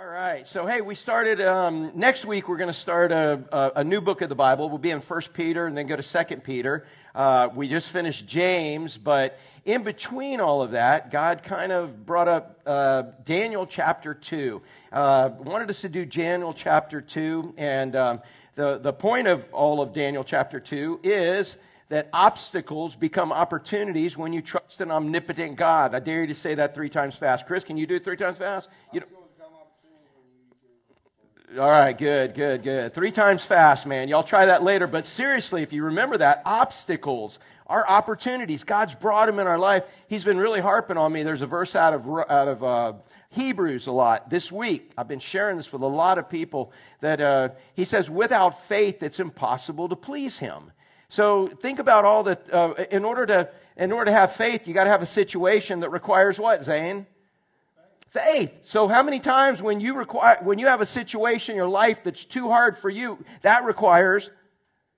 All right. So, hey, we started, um, next week we're going to start a, a, a, new book of the Bible. We'll be in 1 Peter and then go to 2 Peter. Uh, we just finished James, but in between all of that, God kind of brought up uh, Daniel chapter 2. Uh, wanted us to do Daniel chapter 2. And um, the, the point of all of Daniel chapter 2 is that obstacles become opportunities when you trust an omnipotent God. I dare you to say that three times fast. Chris, can you do it three times fast? You all right, good, good, good. Three times fast, man. Y'all try that later. But seriously, if you remember that, obstacles are opportunities. God's brought them in our life. He's been really harping on me. There's a verse out of, out of uh, Hebrews a lot this week. I've been sharing this with a lot of people that uh, he says, without faith, it's impossible to please him. So think about all that. Uh, in order to in order to have faith, you got to have a situation that requires what, Zane? Faith. So how many times when you require when you have a situation in your life that's too hard for you, that requires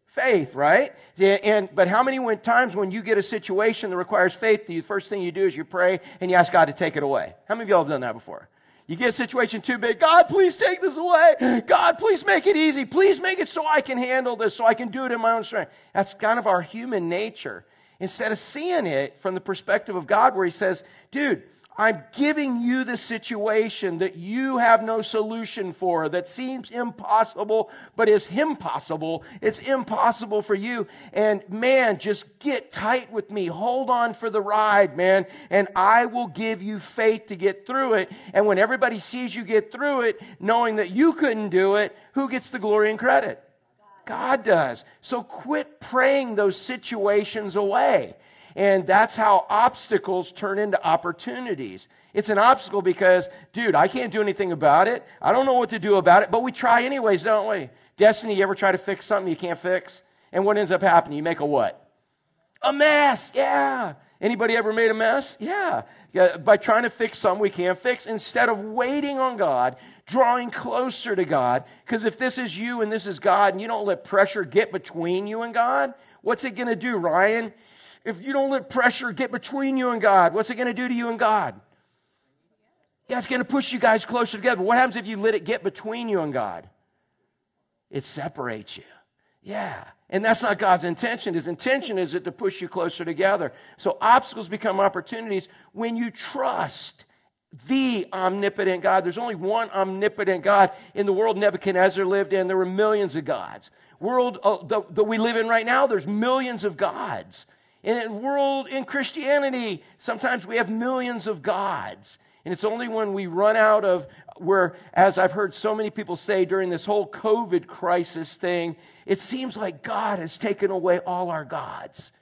faith, right? And but how many times when you get a situation that requires faith, the first thing you do is you pray and you ask God to take it away. How many of y'all have done that before? You get a situation too big. God, please take this away. God, please make it easy. Please make it so I can handle this, so I can do it in my own strength. That's kind of our human nature. Instead of seeing it from the perspective of God, where He says, dude, I'm giving you the situation that you have no solution for, that seems impossible, but is impossible. It's impossible for you. And man, just get tight with me. Hold on for the ride, man. And I will give you faith to get through it. And when everybody sees you get through it, knowing that you couldn't do it, who gets the glory and credit? God does. So quit praying those situations away. And that's how obstacles turn into opportunities. It's an obstacle because, dude, I can't do anything about it. I don't know what to do about it, but we try anyways, don't we? Destiny, you ever try to fix something you can't fix? And what ends up happening? You make a what? A mess. Yeah. Anybody ever made a mess? Yeah. yeah. By trying to fix something we can't fix instead of waiting on God, drawing closer to God. Because if this is you and this is God and you don't let pressure get between you and God, what's it going to do, Ryan? If you don't let pressure get between you and God, what's it going to do to you and God? Yeah, it's going to push you guys closer together. What happens if you let it get between you and God? It separates you. Yeah. And that's not God's intention. His intention is it to push you closer together. So obstacles become opportunities when you trust the omnipotent God. There's only one omnipotent God in the world Nebuchadnezzar lived in. There were millions of gods. World uh, that we live in right now, there's millions of gods. In the world, in Christianity, sometimes we have millions of gods. And it's only when we run out of where, as I've heard so many people say during this whole COVID crisis thing, it seems like God has taken away all our gods.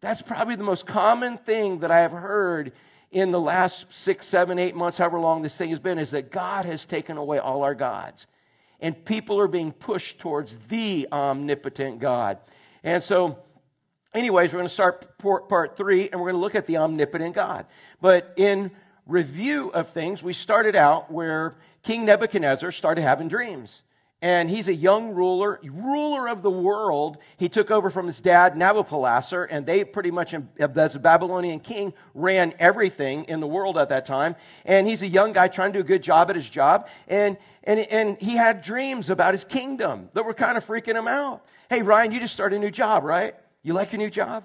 That's probably the most common thing that I have heard in the last six, seven, eight months, however long this thing has been, is that God has taken away all our gods. And people are being pushed towards the omnipotent God. And so, Anyways, we're going to start part three, and we're going to look at the omnipotent God. But in review of things, we started out where King Nebuchadnezzar started having dreams. And he's a young ruler, ruler of the world. He took over from his dad, Nabopolassar, and they pretty much, um, as a Babylonian king, ran everything in the world at that time. And he's a young guy trying to do a good job at his job. And, and, and he had dreams about his kingdom that were kind of freaking him out. Hey, Ryan, you just started a new job, right? You like your new job?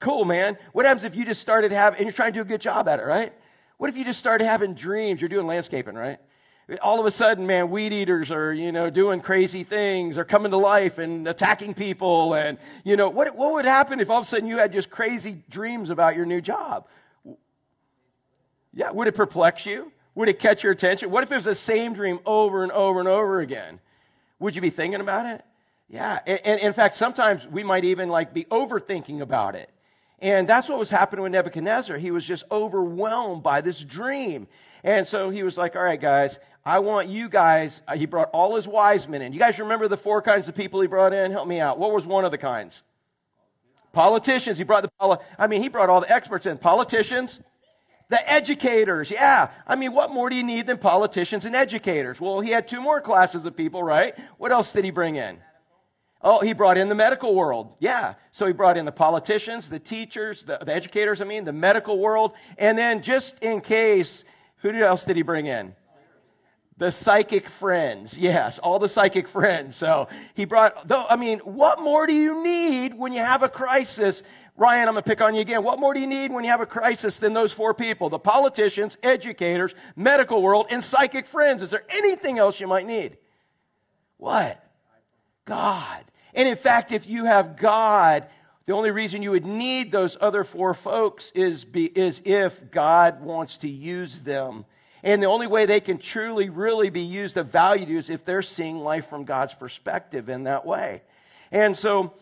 Cool, man. What happens if you just started having, and you're trying to do a good job at it, right? What if you just started having dreams? You're doing landscaping, right? All of a sudden, man, weed eaters are, you know, doing crazy things, are coming to life and attacking people. And, you know, what, what would happen if all of a sudden you had just crazy dreams about your new job? Yeah, would it perplex you? Would it catch your attention? What if it was the same dream over and over and over again? Would you be thinking about it? Yeah, and, and, in fact, sometimes we might even like be overthinking about it. And that's what was happening with Nebuchadnezzar. He was just overwhelmed by this dream. And so he was like, all right, guys, I want you guys, uh, he brought all his wise men in. You guys remember the four kinds of people he brought in? Help me out. What was one of the kinds? Politicians. He brought the, I mean, he brought all the experts in. Politicians, the educators. Yeah. I mean, what more do you need than politicians and educators? Well, he had two more classes of people, right? What else did he bring in? Oh, he brought in the medical world. Yeah. So he brought in the politicians, the teachers, the, the educators, I mean, the medical world. And then just in case, who else did he bring in? The psychic friends. Yes, all the psychic friends. So he brought, though, I mean, what more do you need when you have a crisis? Ryan, I'm going to pick on you again. What more do you need when you have a crisis than those four people? The politicians, educators, medical world, and psychic friends. Is there anything else you might need? What? God. And in fact, if you have God, the only reason you would need those other four folks is, be, is if God wants to use them and the only way they can truly, really be used of value is if they're seeing life from God's perspective in that way. And so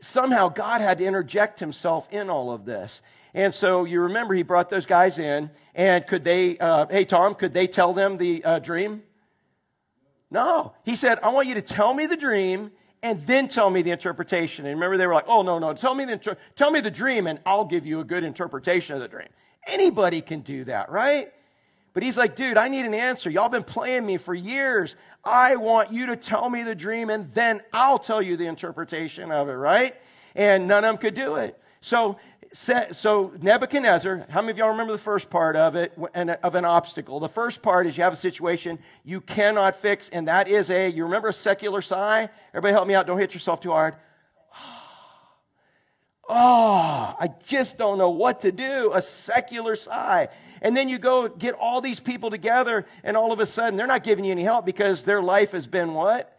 somehow God had to interject himself in all of this. And so you remember he brought those guys in, and could they, uh, hey, Tom, could they tell them the uh, dream? No. He said, I want you to tell me the dream and then tell me the interpretation. And remember, they were like, oh, no, no, tell me the, inter- tell me the dream and I'll give you a good interpretation of the dream. Anybody can do that, right? But he's like, dude, I need an answer. Y'all been playing me for years. I want you to tell me the dream and then I'll tell you the interpretation of it, right? And none of them could do it. So, so Nebuchadnezzar, how many of y'all remember the first part of it, of an obstacle? The first part is you have a situation you cannot fix, and that is a, you remember a secular sigh? Everybody help me out, don't hit yourself too hard. Oh, I just don't know what to do. A secular sigh. And then you go get all these people together, and all of a sudden they're not giving you any help because their life has been what?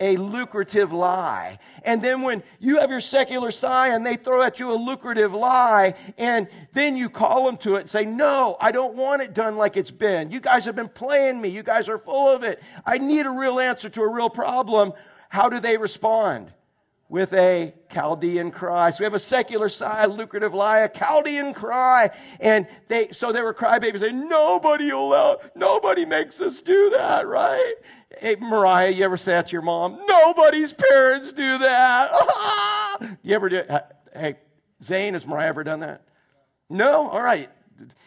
A lucrative lie. And then when you have your secular sigh and they throw at you a lucrative lie, and then you call them to it and say, No, I don't want it done like it's been. You guys have been playing me. You guys are full of it. I need a real answer to a real problem. How do they respond? With a Chaldean cry. So we have a secular side, lucrative lie, a Chaldean cry. And they, so there were crybabies saying, nobody will nobody makes us do that, right? Hey, Mariah, you ever say that to your mom? Nobody's parents do that. you ever do, hey, Zane, has Mariah ever done that? No? All right.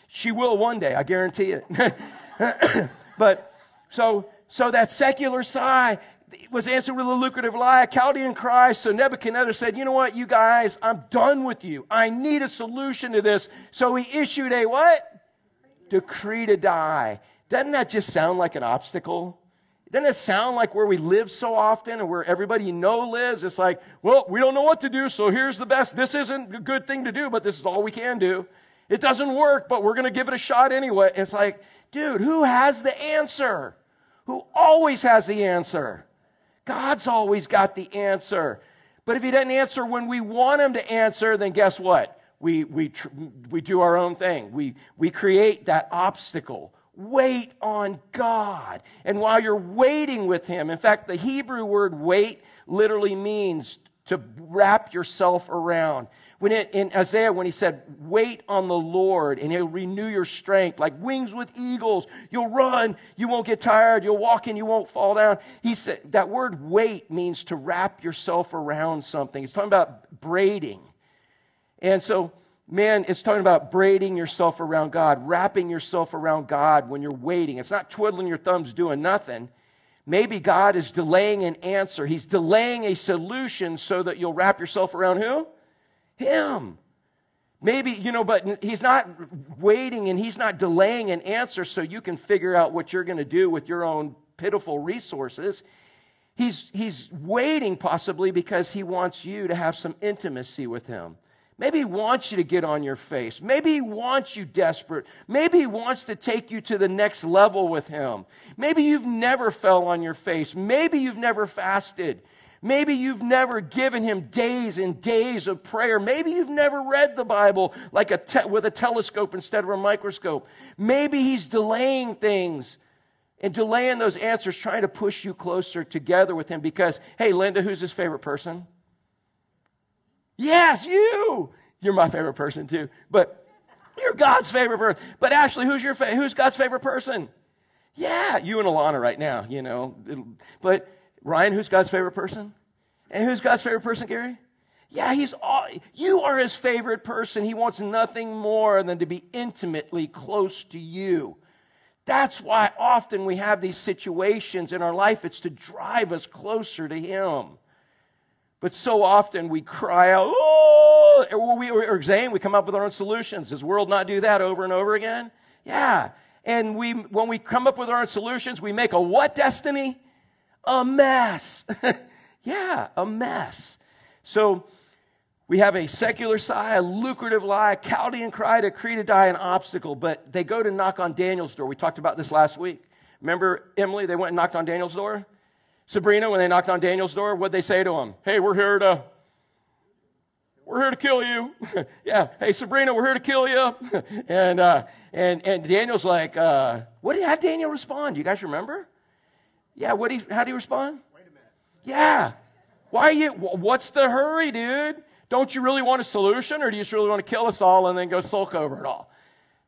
She will one day, I guarantee it. but so, so that secular sigh, was answered with a lucrative lie, a Chaldean cry. So Nebuchadnezzar said, You know what, you guys, I'm done with you. I need a solution to this. So he issued a what? Decree to die. Doesn't that just sound like an obstacle? Doesn't it sound like where we live so often and where everybody you know lives? It's like, well, we don't know what to do, so here's the best. This isn't a good thing to do, but this is all we can do. It doesn't work, but we're going to give it a shot anyway. It's like, dude, who has the answer? Who always has the answer? God's always got the answer. But if He doesn't answer when we want Him to answer, then guess what? We, we, tr- we do our own thing. We, we create that obstacle. Wait on God. And while you're waiting with Him, in fact, the Hebrew word wait literally means to wrap yourself around. When it, in Isaiah, when he said, Wait on the Lord and he'll renew your strength like wings with eagles. You'll run, you won't get tired, you'll walk and you won't fall down. He said, That word wait means to wrap yourself around something. It's talking about braiding. And so, man, it's talking about braiding yourself around God, wrapping yourself around God when you're waiting. It's not twiddling your thumbs doing nothing. Maybe God is delaying an answer. He's delaying a solution so that you'll wrap yourself around who? Him. Maybe, you know, but he's not waiting and he's not delaying an answer so you can figure out what you're going to do with your own pitiful resources. He's, he's waiting possibly because he wants you to have some intimacy with him. Maybe he wants you to get on your face. Maybe he wants you desperate. Maybe he wants to take you to the next level with him. Maybe you've never fell on your face. Maybe you've never fasted. Maybe you've never given him days and days of prayer. Maybe you've never read the Bible like a te- with a telescope instead of a microscope. Maybe he's delaying things and delaying those answers, trying to push you closer together with him because, hey, Linda, who's his favorite person? Yes, you. You're my favorite person too. But you're God's favorite person. But Ashley, who's your fa- who's God's favorite person? Yeah, you and Alana right now, you know. But Ryan, who's God's favorite person? And who's God's favorite person, Gary? Yeah, he's all, you are his favorite person. He wants nothing more than to be intimately close to you. That's why often we have these situations in our life. It's to drive us closer to him. But so often we cry out, oh, or, we, or Zane, we come up with our own solutions. Does the world not do that over and over again? Yeah. And we, when we come up with our own solutions, we make a what destiny? A mess. yeah, a mess. So we have a secular sigh, a lucrative lie, a Chaldean cry, a creed to die, an obstacle. But they go to knock on Daniel's door. We talked about this last week. Remember Emily? They went and knocked on Daniel's door. Sabrina, when they knocked on Daniel's door, what'd they say to him? Hey, we're here to we're here to kill you. yeah. Hey, Sabrina, we're here to kill you. and, uh, and, and Daniel's like, uh, what did, how did Daniel respond? Do you guys remember? Yeah. What he, how do you respond? Wait a minute. Yeah. Why are you, what's the hurry, dude? Don't you really want a solution or do you just really want to kill us all and then go sulk over it all?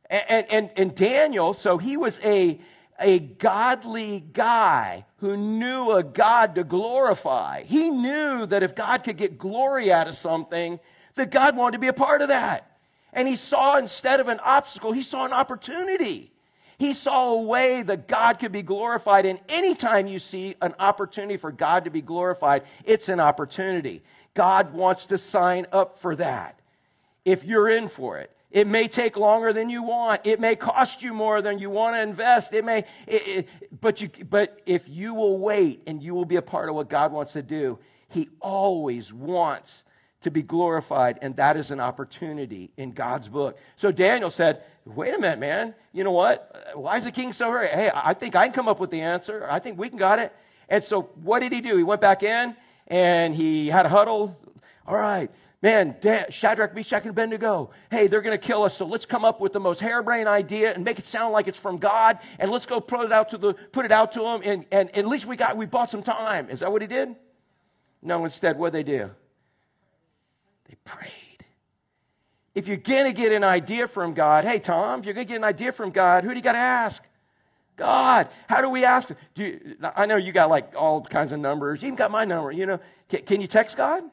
And, and, and Daniel, so he was a, a godly guy who knew a God to glorify. He knew that if God could get glory out of something, that God wanted to be a part of that. And he saw instead of an obstacle, he saw an opportunity. He saw a way that God could be glorified. And anytime you see an opportunity for God to be glorified, it's an opportunity. God wants to sign up for that if you're in for it. It may take longer than you want. It may cost you more than you want to invest. It may, it, it, but you, but if you will wait and you will be a part of what God wants to do, He always wants to be glorified, and that is an opportunity in God's book. So Daniel said, "Wait a minute, man. You know what? Why is the king so hurry? Hey, I think I can come up with the answer. I think we can got it." And so, what did he do? He went back in and he had a huddle. All right, man, Shadrach, Meshach, and Abednego, hey, they're going to kill us. So let's come up with the most harebrained idea and make it sound like it's from God, and let's go put it out to the put it out to them, and, and, and at least we got we bought some time. Is that what he did? No, instead, what they do? They prayed. If you're going to get an idea from God, hey Tom, if you're going to get an idea from God, who do you got to ask? God. How do we ask? Do you, I know you got like all kinds of numbers. You even got my number. You know, can, can you text God?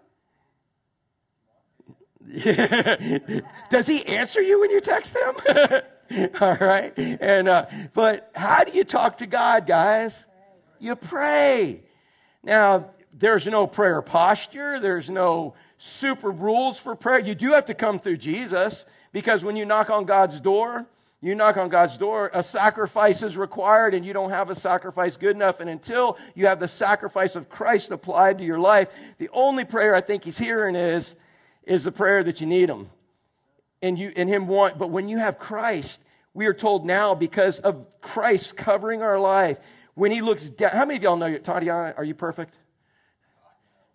Does he answer you when you text him? All right. And uh, but how do you talk to God, guys? You pray. Now, there's no prayer posture. There's no super rules for prayer. You do have to come through Jesus because when you knock on God's door, you knock on God's door, a sacrifice is required, and you don't have a sacrifice good enough. And until you have the sacrifice of Christ applied to your life, the only prayer I think He's hearing is, is the prayer that you need him. And you and him want, but when you have Christ, we are told now because of Christ covering our life, when he looks down, how many of y'all know Tatiana, are you perfect?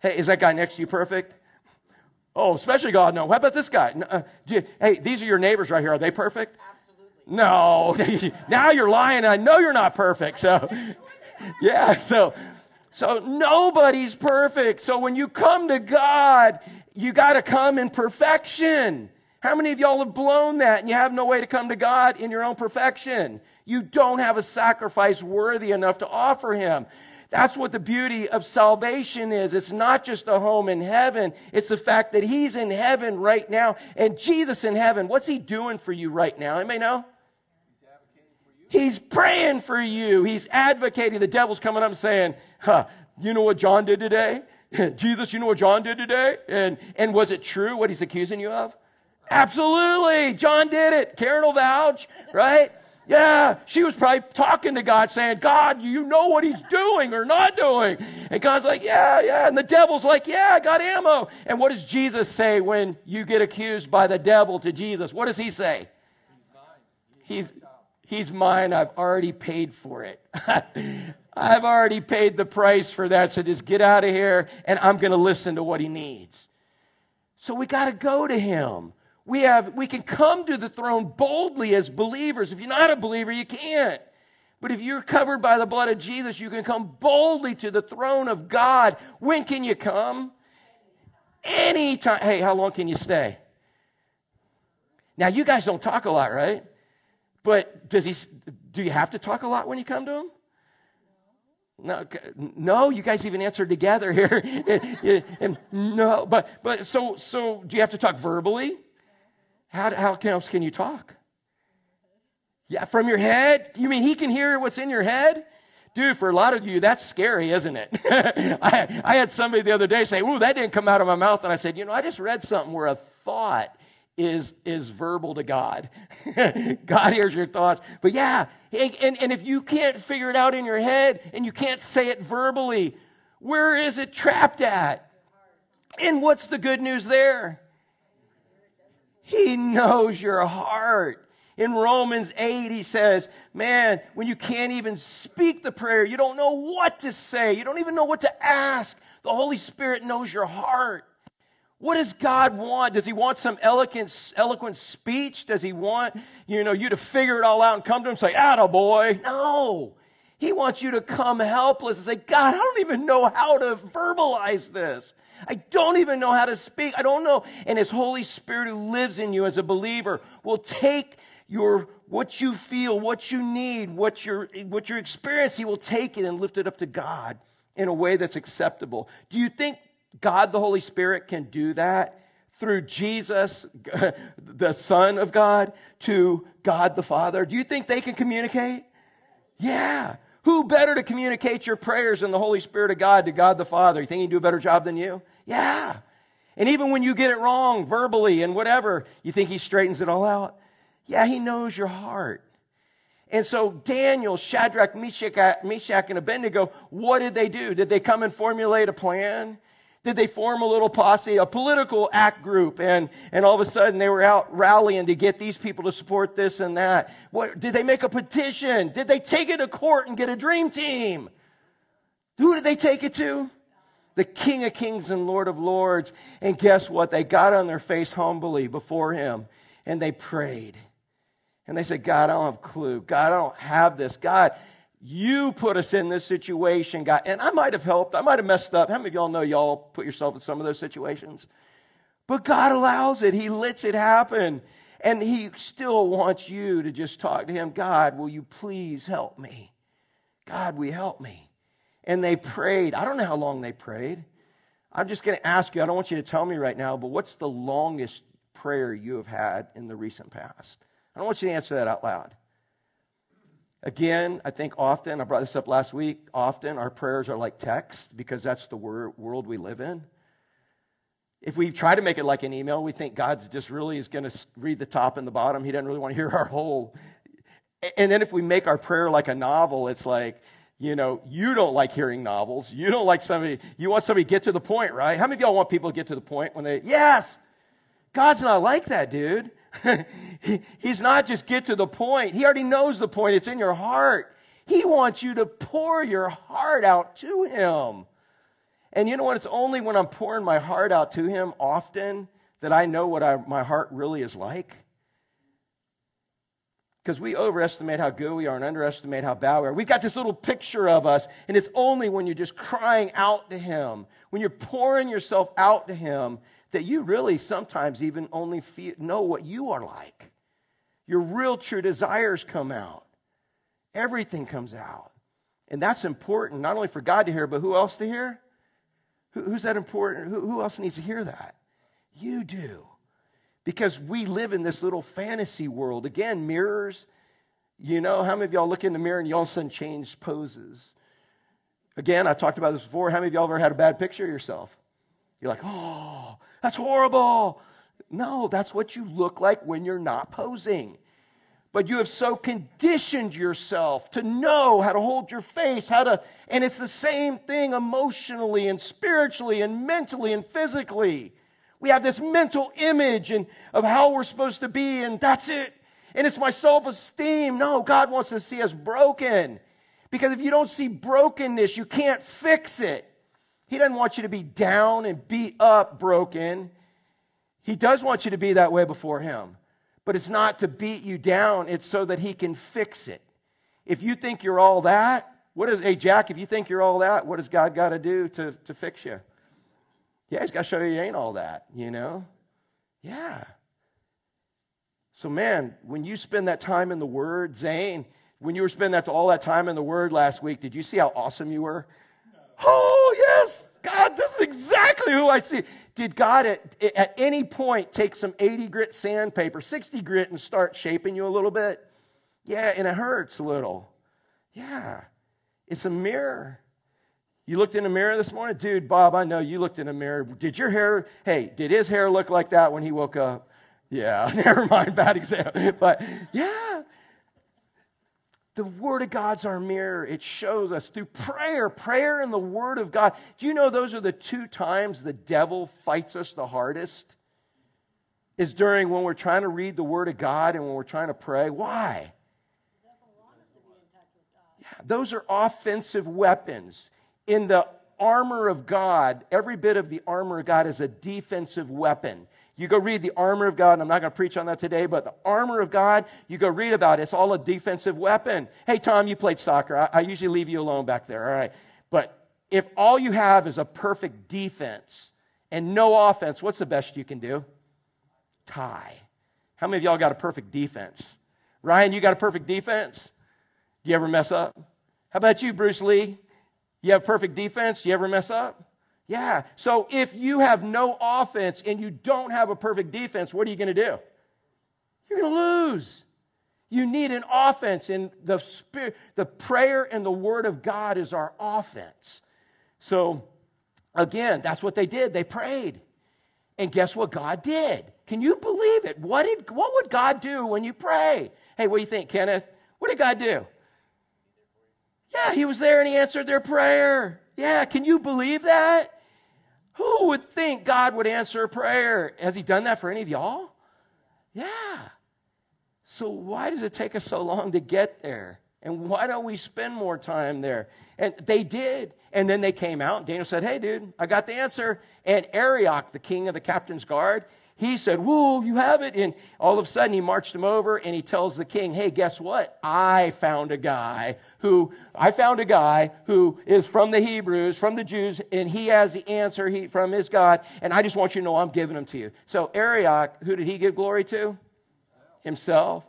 Hey, is that guy next to you perfect? Oh, especially God, no. How about this guy? Uh, you, hey, these are your neighbors right here. Are they perfect? Absolutely. No. now you're lying. I know you're not perfect. So, yeah. So, so nobody's perfect. So when you come to God, you got to come in perfection. How many of y'all have blown that and you have no way to come to God in your own perfection? You don't have a sacrifice worthy enough to offer Him. That's what the beauty of salvation is. It's not just a home in heaven, it's the fact that He's in heaven right now. And Jesus in heaven, what's He doing for you right now? Anybody know? He's praying for you. He's advocating. The devil's coming up and saying, huh, you know what John did today? Jesus, you know what John did today? And, and was it true what he's accusing you of? Absolutely. John did it. Karen will vouch, right? Yeah, she was probably talking to God saying, God, you know what he's doing or not doing. And God's like, yeah, yeah. And the devil's like, yeah, I got ammo. And what does Jesus say when you get accused by the devil to Jesus? What does he say? He's, he's mine. I've already paid for it. I've already paid the price for that, so just get out of here and I'm going to listen to what he needs. So we got to go to him. We, have, we can come to the throne boldly as believers. If you're not a believer, you can't. But if you're covered by the blood of Jesus, you can come boldly to the throne of God. When can you come? Anytime. Hey, how long can you stay? Now, you guys don't talk a lot, right? But does he, do you have to talk a lot when you come to him? No, no, you guys even answered together here. no, but but so so do you have to talk verbally? How how else can you talk? Yeah, from your head? You mean he can hear what's in your head? Dude, for a lot of you, that's scary, isn't it? I, I had somebody the other day say, Ooh, that didn't come out of my mouth. And I said, You know, I just read something where a thought is, is verbal to God. God hears your thoughts. But yeah, and, and if you can't figure it out in your head and you can't say it verbally, where is it trapped at? And what's the good news there? He knows your heart. In Romans 8, he says, Man, when you can't even speak the prayer, you don't know what to say, you don't even know what to ask, the Holy Spirit knows your heart. What does God want? Does He want some eloquent, eloquent speech? Does He want, you know, you to figure it all out and come to Him and say, Atta boy? No. He wants you to come helpless and say, God, I don't even know how to verbalize this. I don't even know how to speak. I don't know. And His Holy Spirit who lives in you as a believer will take your what you feel, what you need, what you're what you're experiencing, He will take it and lift it up to God in a way that's acceptable. Do you think God the Holy Spirit can do that through Jesus, the Son of God, to God the Father? Do you think they can communicate? Yeah. Who better to communicate your prayers than the Holy Spirit of God to God the Father? You think he can do a better job than you? Yeah. And even when you get it wrong verbally and whatever, you think he straightens it all out? Yeah, he knows your heart. And so Daniel, Shadrach, Meshach, Meshach, and Abednego, what did they do? Did they come and formulate a plan? Did they form a little posse, a political act group, and, and all of a sudden they were out rallying to get these people to support this and that? What, did they make a petition? Did they take it to court and get a dream team? Who did they take it to? The King of Kings and Lord of Lords. And guess what? They got on their face humbly before him and they prayed. And they said, God, I don't have a clue. God, I don't have this. God, you put us in this situation, God. And I might have helped. I might have messed up. How many of y'all know y'all put yourself in some of those situations? But God allows it. He lets it happen. And He still wants you to just talk to Him God, will you please help me? God, will you help me? And they prayed. I don't know how long they prayed. I'm just going to ask you, I don't want you to tell me right now, but what's the longest prayer you have had in the recent past? I don't want you to answer that out loud. Again, I think often, I brought this up last week, often our prayers are like text because that's the wor- world we live in. If we try to make it like an email, we think God just really is going to read the top and the bottom. He doesn't really want to hear our whole. And then if we make our prayer like a novel, it's like, you know, you don't like hearing novels. You don't like somebody, you want somebody to get to the point, right? How many of y'all want people to get to the point when they, yes, God's not like that, dude. He's not just get to the point. He already knows the point. It's in your heart. He wants you to pour your heart out to Him. And you know what? It's only when I'm pouring my heart out to Him often that I know what I, my heart really is like. Because we overestimate how good we are and underestimate how bad we are. We've got this little picture of us, and it's only when you're just crying out to Him, when you're pouring yourself out to Him, that you really sometimes even only feel, know what you are like. Your real true desires come out. Everything comes out. And that's important, not only for God to hear, but who else to hear? Who, who's that important? Who, who else needs to hear that? You do. Because we live in this little fantasy world. Again, mirrors. You know, how many of y'all look in the mirror and you all of a sudden change poses? Again, I talked about this before. How many of y'all ever had a bad picture of yourself? You're like, oh, that's horrible. No, that's what you look like when you're not posing. But you have so conditioned yourself to know how to hold your face, how to, and it's the same thing emotionally and spiritually and mentally and physically. We have this mental image and of how we're supposed to be, and that's it. And it's my self esteem. No, God wants to see us broken. Because if you don't see brokenness, you can't fix it. He doesn't want you to be down and beat up, broken. He does want you to be that way before Him. But it's not to beat you down, it's so that He can fix it. If you think you're all that, what is, hey, Jack, if you think you're all that, what does God got to do to, to fix you? Yeah, He's got to show you you ain't all that, you know? Yeah. So, man, when you spend that time in the Word, Zane, when you were spending that, all that time in the Word last week, did you see how awesome you were? Oh, yes, God, this is exactly who I see. Did God at, at any point take some 80 grit sandpaper, 60 grit, and start shaping you a little bit? Yeah, and it hurts a little. Yeah, it's a mirror. You looked in a mirror this morning? Dude, Bob, I know you looked in a mirror. Did your hair, hey, did his hair look like that when he woke up? Yeah, never mind, bad example. But yeah, the Word of God's our mirror. It shows us through prayer, prayer and the Word of God. Do you know those are the two times the devil fights us the hardest? Is during when we're trying to read the Word of God and when we're trying to pray. Why? Yeah, those are offensive weapons. In the armor of God, every bit of the armor of God is a defensive weapon. You go read the armor of God, and I'm not going to preach on that today, but the armor of God, you go read about it. It's all a defensive weapon. Hey, Tom, you played soccer. I, I usually leave you alone back there, all right? But if all you have is a perfect defense and no offense, what's the best you can do? Tie. How many of y'all got a perfect defense? Ryan, you got a perfect defense? Do you ever mess up? How about you, Bruce Lee? You have perfect defense? Do you ever mess up? Yeah. So if you have no offense and you don't have a perfect defense, what are you going to do? You're going to lose. You need an offense, and the spirit, the prayer and the word of God is our offense. So again, that's what they did. They prayed. And guess what God did? Can you believe it? What did what would God do when you pray? Hey, what do you think, Kenneth? What did God do? Yeah, he was there and he answered their prayer. Yeah, can you believe that? Who would think God would answer a prayer? Has He done that for any of y'all? Yeah. So why does it take us so long to get there? And why don't we spend more time there? And they did. And then they came out, and Daniel said, Hey, dude, I got the answer. And Arioch, the king of the captain's guard, he said, Whoa, you have it. And all of a sudden, he marched him over and he tells the king, Hey, guess what? I found a guy who, I found a guy who is from the Hebrews, from the Jews, and he has the answer he, from his God. And I just want you to know I'm giving him to you. So, Arioch, who did he give glory to? Himself.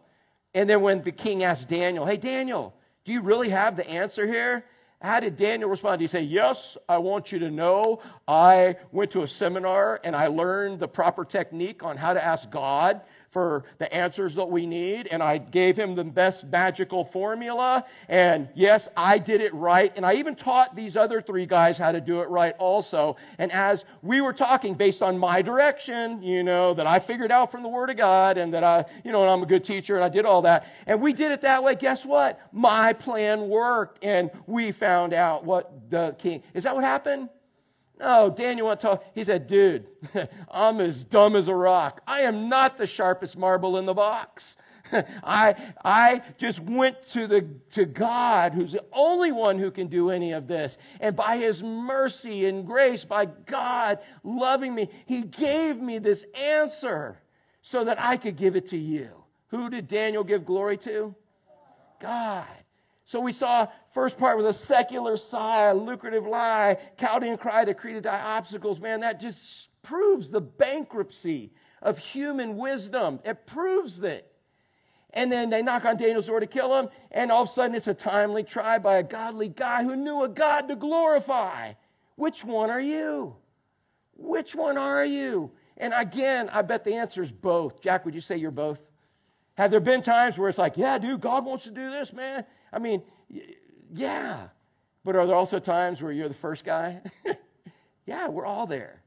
And then when the king asked Daniel, Hey, Daniel, do you really have the answer here? How did Daniel respond? Did he say, Yes, I want you to know I went to a seminar and I learned the proper technique on how to ask God for the answers that we need. And I gave him the best magical formula. And yes, I did it right. And I even taught these other three guys how to do it right also. And as we were talking based on my direction, you know, that I figured out from the Word of God and that I, you know, and I'm a good teacher and I did all that. And we did it that way. Guess what? My plan worked. And we found out what the king. Is that what happened? Oh, no, Daniel went to he said, dude, I'm as dumb as a rock. I am not the sharpest marble in the box. I, I just went to, the, to God, who's the only one who can do any of this. And by his mercy and grace, by God loving me, he gave me this answer so that I could give it to you. Who did Daniel give glory to? God. So we saw first part was a secular sigh, a lucrative lie, Chaldean cry to create die obstacles. Man, that just proves the bankruptcy of human wisdom. It proves that. And then they knock on Daniel's door to kill him, and all of a sudden it's a timely try by a godly guy who knew a God to glorify. Which one are you? Which one are you? And again, I bet the answer is both. Jack, would you say you're both? Have there been times where it's like, yeah, dude, God wants to do this, man? I mean, yeah. But are there also times where you're the first guy? yeah, we're all there.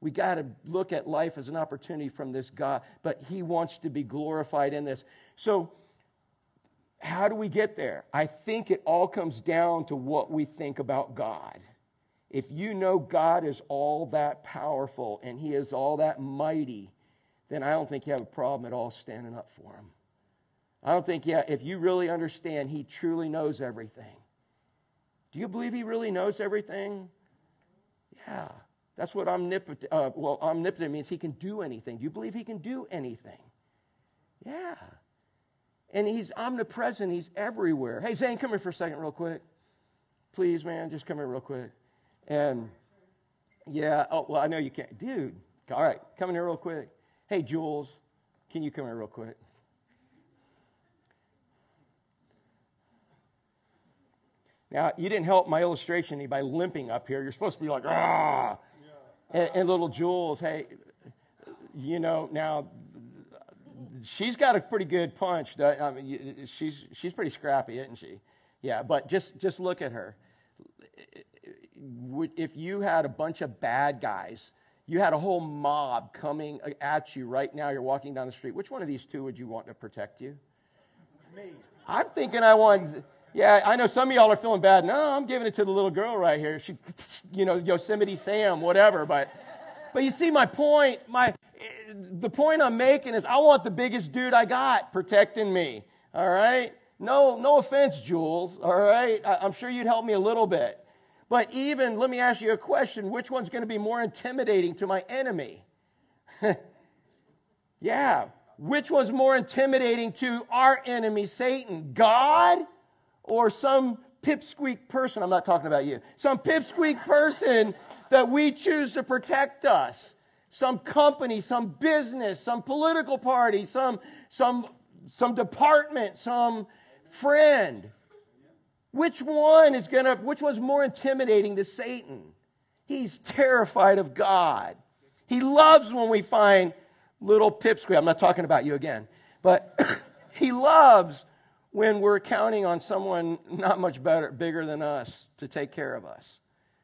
We got to look at life as an opportunity from this God, but He wants to be glorified in this. So, how do we get there? I think it all comes down to what we think about God. If you know God is all that powerful and He is all that mighty, then I don't think you have a problem at all standing up for Him. I don't think, yeah, if you really understand, He truly knows everything. Do you believe He really knows everything? Yeah. That's what omnipotent, uh, well, omnipotent means He can do anything. Do you believe He can do anything? Yeah. And He's omnipresent, He's everywhere. Hey, Zane, come here for a second, real quick. Please, man, just come here real quick. And yeah, oh, well, I know you can't. Dude, all right, come in here real quick. Hey, Jules, can you come here real quick? Now, you didn't help my illustration any by limping up here. You're supposed to be like, ah. And, and little Jules, hey, you know, now she's got a pretty good punch. I mean, she's, she's pretty scrappy, isn't she? Yeah, but just, just look at her. If you had a bunch of bad guys, you had a whole mob coming at you right now, you're walking down the street, which one of these two would you want to protect you? Me. I'm thinking I want, yeah, I know some of y'all are feeling bad. No, I'm giving it to the little girl right here. She, you know, Yosemite Sam, whatever. But, but you see my point. My, the point I'm making is I want the biggest dude I got protecting me. All right. No, no offense, Jules. All right. I'm sure you'd help me a little bit. But even, let me ask you a question which one's going to be more intimidating to my enemy? yeah. Which one's more intimidating to our enemy, Satan? God or some pipsqueak person? I'm not talking about you. Some pipsqueak person that we choose to protect us. Some company, some business, some political party, some, some, some department, some friend. Which one is to, which one's more intimidating to Satan? He's terrified of God. He loves when we find little pipsqueak. I'm not talking about you again, but he loves when we're counting on someone not much better, bigger than us to take care of us.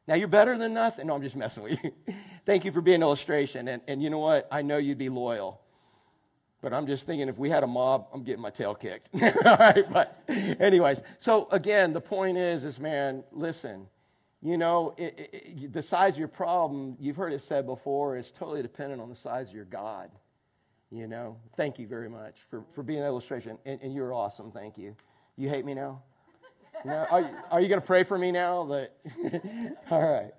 Now, you're better than nothing. No, I'm just messing with you. Thank you for being an illustration. And, and you know what? I know you'd be loyal. But I'm just thinking if we had a mob, I'm getting my tail kicked. All right, but anyways, so again, the point is, is man, listen, you know, it, it, the size of your problem, you've heard it said before, is totally dependent on the size of your God. You know, thank you very much for, for being an illustration, and, and you're awesome. Thank you. You hate me now? No? Are you, are you going to pray for me now? All right.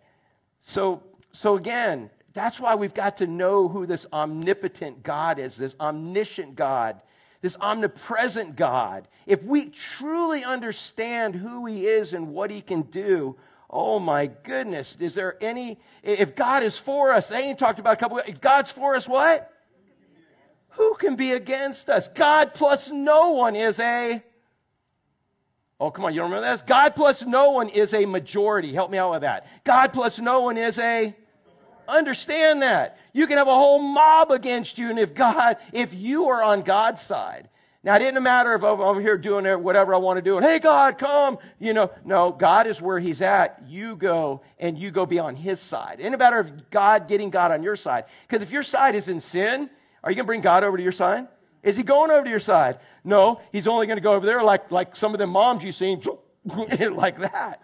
So, so again, that's why we've got to know who this omnipotent God is, this omniscient God, this omnipresent God. If we truly understand who He is and what He can do, oh my goodness, is there any, if God is for us, Aiden talked about a couple, if God's for us, what? Who can be against us? God plus no one is a, oh come on, you don't remember that? God plus no one is a majority. Help me out with that. God plus no one is a, Understand that. You can have a whole mob against you, and if God, if you are on God's side, now, it didn't matter if I'm over here doing whatever I want to do, and hey, God, come. You know, no, God is where He's at. You go and you go be on His side. It didn't matter if God getting God on your side. Because if your side is in sin, are you going to bring God over to your side? Is He going over to your side? No, He's only going to go over there like, like some of the moms you've seen, like that.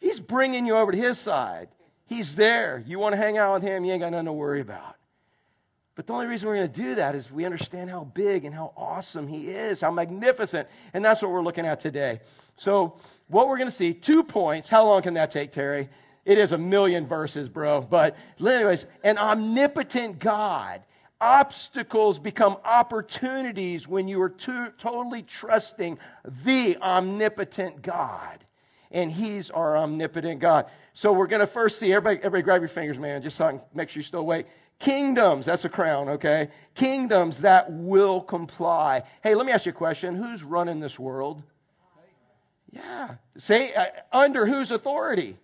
He's bringing you over to His side. He's there. You want to hang out with him, you ain't got nothing to worry about. But the only reason we're going to do that is we understand how big and how awesome he is, how magnificent. And that's what we're looking at today. So, what we're going to see, two points. How long can that take, Terry? It is a million verses, bro. But, anyways, an omnipotent God. Obstacles become opportunities when you are too, totally trusting the omnipotent God. And he's our omnipotent God. So we're going to first see, everybody, everybody grab your fingers, man, just so I can make sure you're still awake. Kingdoms, that's a crown, okay? Kingdoms that will comply. Hey, let me ask you a question. Who's running this world? Yeah. Say, uh, under whose authority?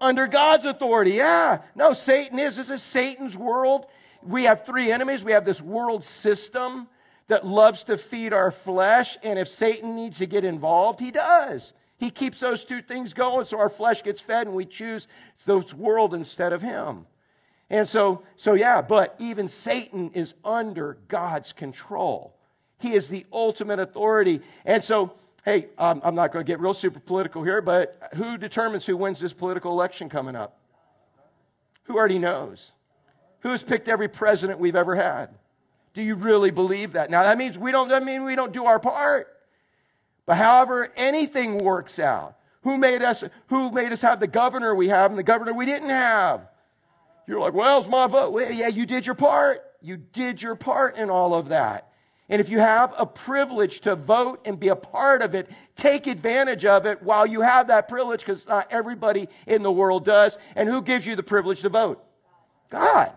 Under God's authority, yeah. No, Satan is. This is Satan's world. We have three enemies. We have this world system that loves to feed our flesh, and if Satan needs to get involved, he does. He keeps those two things going so our flesh gets fed and we choose this world instead of Him. And so, so yeah, but even Satan is under God's control. He is the ultimate authority. And so, hey, um, I'm not going to get real super political here, but who determines who wins this political election coming up? Who already knows? Who's picked every president we've ever had? Do you really believe that? Now that means we don't that mean we don't do our part. But however anything works out, who made us, who made us have the governor we have and the governor we didn't have? You're like, well, it's my vote. Well, yeah, you did your part. You did your part in all of that. And if you have a privilege to vote and be a part of it, take advantage of it while you have that privilege because not everybody in the world does. And who gives you the privilege to vote? God.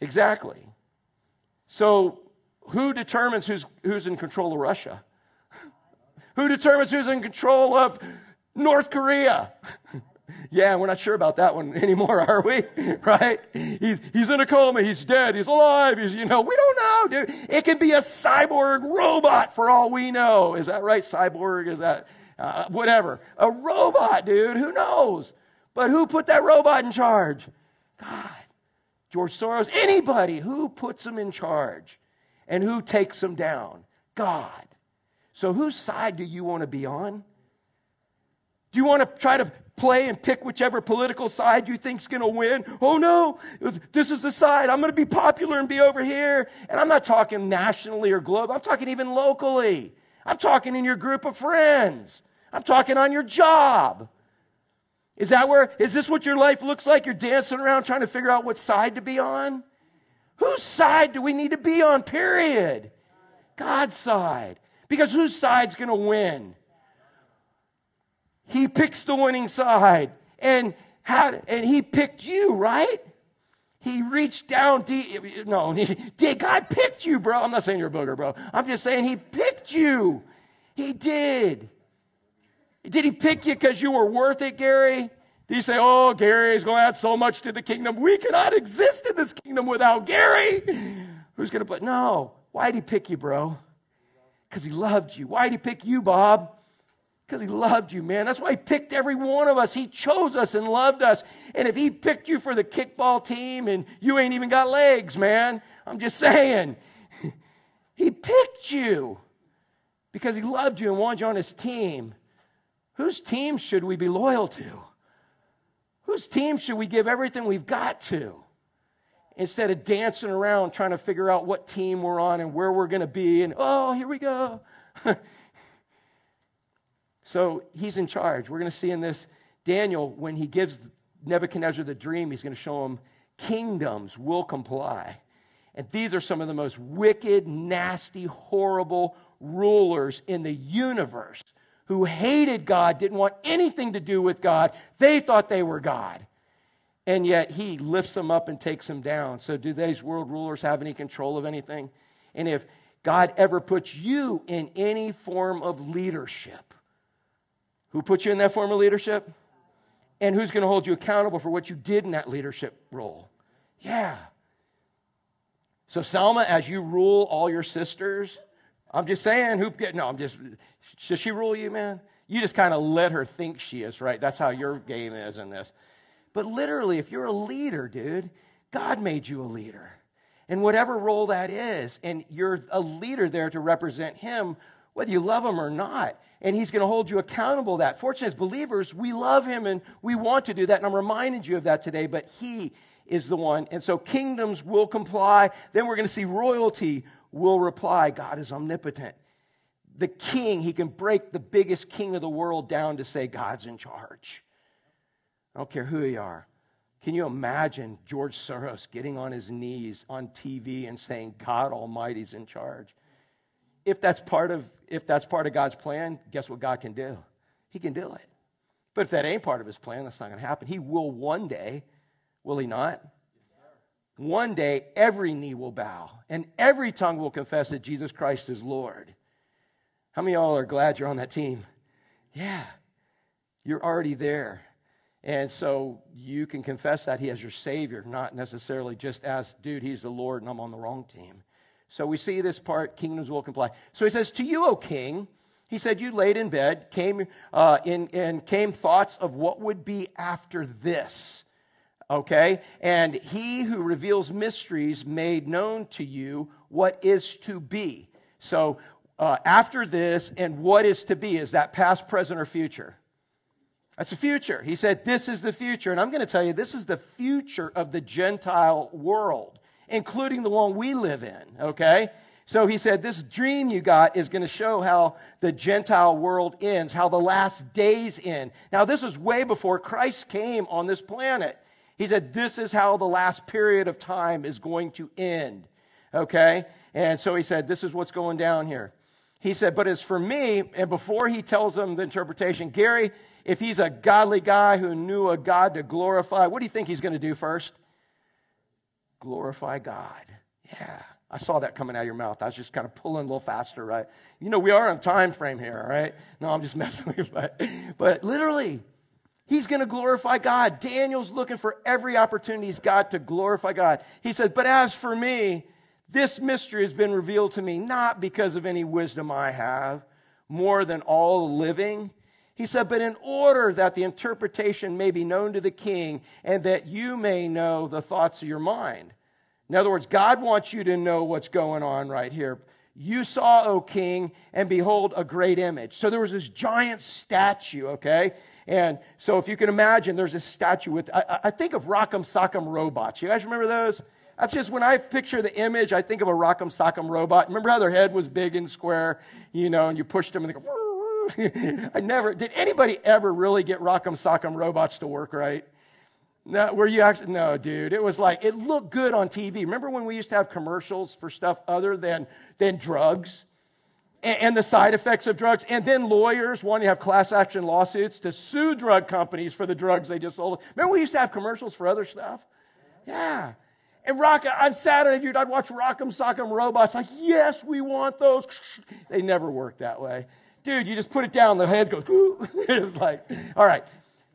Exactly. So, who determines who's, who's in control of Russia? Who determines who's in control of North Korea? yeah, we're not sure about that one anymore, are we? right? He's, he's in a coma. He's dead. He's alive. He's, you know, we don't know, dude. It can be a cyborg robot for all we know. Is that right? Cyborg? Is that uh, whatever? A robot, dude. Who knows? But who put that robot in charge? God. George Soros, anybody. Who puts them in charge? And who takes them down? God. So whose side do you want to be on? Do you want to try to play and pick whichever political side you think's going to win? Oh no, this is the side. I'm going to be popular and be over here. And I'm not talking nationally or global. I'm talking even locally. I'm talking in your group of friends. I'm talking on your job. Is that where, is this what your life looks like? You're dancing around trying to figure out what side to be on? Whose side do we need to be on, period? God's side. Because whose side's going to win? He picks the winning side. And how, and he picked you, right? He reached down deep. No, he, God picked you, bro. I'm not saying you're a booger, bro. I'm just saying he picked you. He did. Did he pick you because you were worth it, Gary? Did he say, Oh, Gary is going to add so much to the kingdom? We cannot exist in this kingdom without Gary. Who's going to put? No. Why did he pick you, bro? Because he loved you. Why did he pick you, Bob? Because he loved you, man. That's why he picked every one of us. He chose us and loved us. And if he picked you for the kickball team and you ain't even got legs, man, I'm just saying, he picked you because he loved you and wanted you on his team. Whose team should we be loyal to? Whose team should we give everything we've got to? Instead of dancing around trying to figure out what team we're on and where we're going to be, and oh, here we go. so he's in charge. We're going to see in this Daniel, when he gives Nebuchadnezzar the dream, he's going to show him kingdoms will comply. And these are some of the most wicked, nasty, horrible rulers in the universe who hated God, didn't want anything to do with God. They thought they were God. And yet he lifts them up and takes them down. So, do these world rulers have any control of anything? And if God ever puts you in any form of leadership, who put you in that form of leadership? And who's going to hold you accountable for what you did in that leadership role? Yeah. So, Selma, as you rule all your sisters, I'm just saying, who, no, I'm just, should she rule you, man? You just kind of let her think she is, right? That's how your game is in this. But literally, if you're a leader, dude, God made you a leader. And whatever role that is, and you're a leader there to represent Him, whether you love Him or not. And He's going to hold you accountable that. Fortunately, as believers, we love Him and we want to do that. And I'm reminding you of that today, but He is the one. And so kingdoms will comply. Then we're going to see royalty will reply. God is omnipotent the king, he can break the biggest king of the world down to say, God's in charge. I don't care who you are. Can you imagine George Soros getting on his knees on TV and saying, God Almighty's in charge? If that's part of, if that's part of God's plan, guess what God can do? He can do it. But if that ain't part of his plan, that's not going to happen. He will one day, will he not? One day, every knee will bow and every tongue will confess that Jesus Christ is Lord. How many of y'all are glad you're on that team? Yeah, you're already there. And so you can confess that he is your Savior, not necessarily just as, dude, he's the Lord and I'm on the wrong team. So we see this part, kingdoms will comply. So he says, To you, O king, he said, You laid in bed, came uh, in, and came thoughts of what would be after this. Okay? And he who reveals mysteries made known to you what is to be. So uh, after this and what is to be. Is that past, present, or future? That's the future. He said, This is the future. And I'm going to tell you, this is the future of the Gentile world, including the one we live in, okay? So he said, This dream you got is going to show how the Gentile world ends, how the last days end. Now, this was way before Christ came on this planet. He said, This is how the last period of time is going to end, okay? And so he said, This is what's going down here. He said, But as for me, and before he tells them the interpretation, Gary, if he's a godly guy who knew a God to glorify, what do you think he's going to do first? Glorify God. Yeah. I saw that coming out of your mouth. I was just kind of pulling a little faster, right? You know, we are on time frame here, all right? No, I'm just messing with you. But, but literally, he's going to glorify God. Daniel's looking for every opportunity he's got to glorify God. He said, But as for me, this mystery has been revealed to me not because of any wisdom I have, more than all living. He said, But in order that the interpretation may be known to the king and that you may know the thoughts of your mind. In other words, God wants you to know what's going on right here. You saw, O king, and behold, a great image. So there was this giant statue, okay? And so if you can imagine, there's a statue with, I, I think of Rock'em Sock'em robots. You guys remember those? That's just when I picture the image, I think of a Rock'em Sock'em robot. Remember how their head was big and square, you know, and you pushed them and they go, I never, did anybody ever really get Rock'em Sock'em robots to work right? No, were you actually, no, dude. It was like, it looked good on TV. Remember when we used to have commercials for stuff other than, than drugs? And, and the side effects of drugs. And then lawyers wanting to have class action lawsuits to sue drug companies for the drugs they just sold. Remember we used to have commercials for other stuff? Yeah. And rock on Saturday, dude, I'd watch Rock'em Sock'em Robots. Like, yes, we want those. They never work that way. Dude, you just put it down, the head goes, it was like, all right.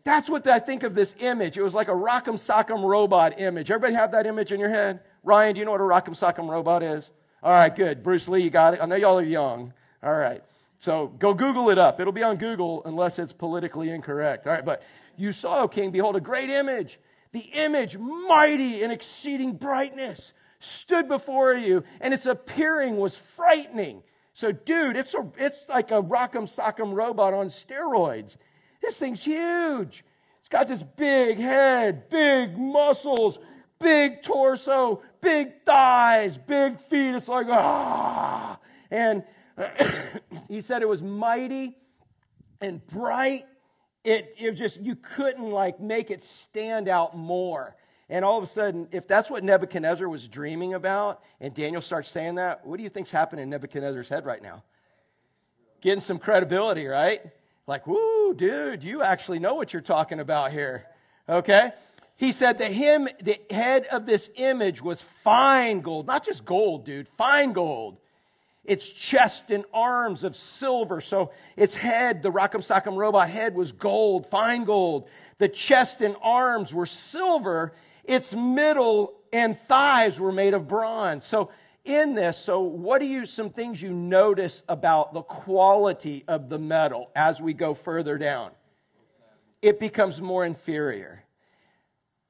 That's what I think of this image. It was like a Rock'em Sock'em robot image. Everybody have that image in your head? Ryan, do you know what a Rock'em Sock'em robot is? All right, good. Bruce Lee, you got it. I know y'all are young. All right. So go Google it up. It'll be on Google unless it's politically incorrect. All right, but you saw, king, behold, a great image. The image, mighty and exceeding brightness, stood before you, and its appearing was frightening. So, dude, it's, a, it's like a rock'em sock'em robot on steroids. This thing's huge. It's got this big head, big muscles, big torso, big thighs, big feet. It's like, ah. And he said it was mighty and bright. It, it just, you couldn't like make it stand out more. And all of a sudden, if that's what Nebuchadnezzar was dreaming about, and Daniel starts saying that, what do you think's happening in Nebuchadnezzar's head right now? Getting some credibility, right? Like, whoo, dude, you actually know what you're talking about here. Okay? He said that him, the head of this image was fine gold, not just gold, dude, fine gold. Its chest and arms of silver. So its head, the Rock'em Sock'em robot head, was gold, fine gold. The chest and arms were silver. Its middle and thighs were made of bronze. So in this, so what do you, some things you notice about the quality of the metal as we go further down? It becomes more inferior.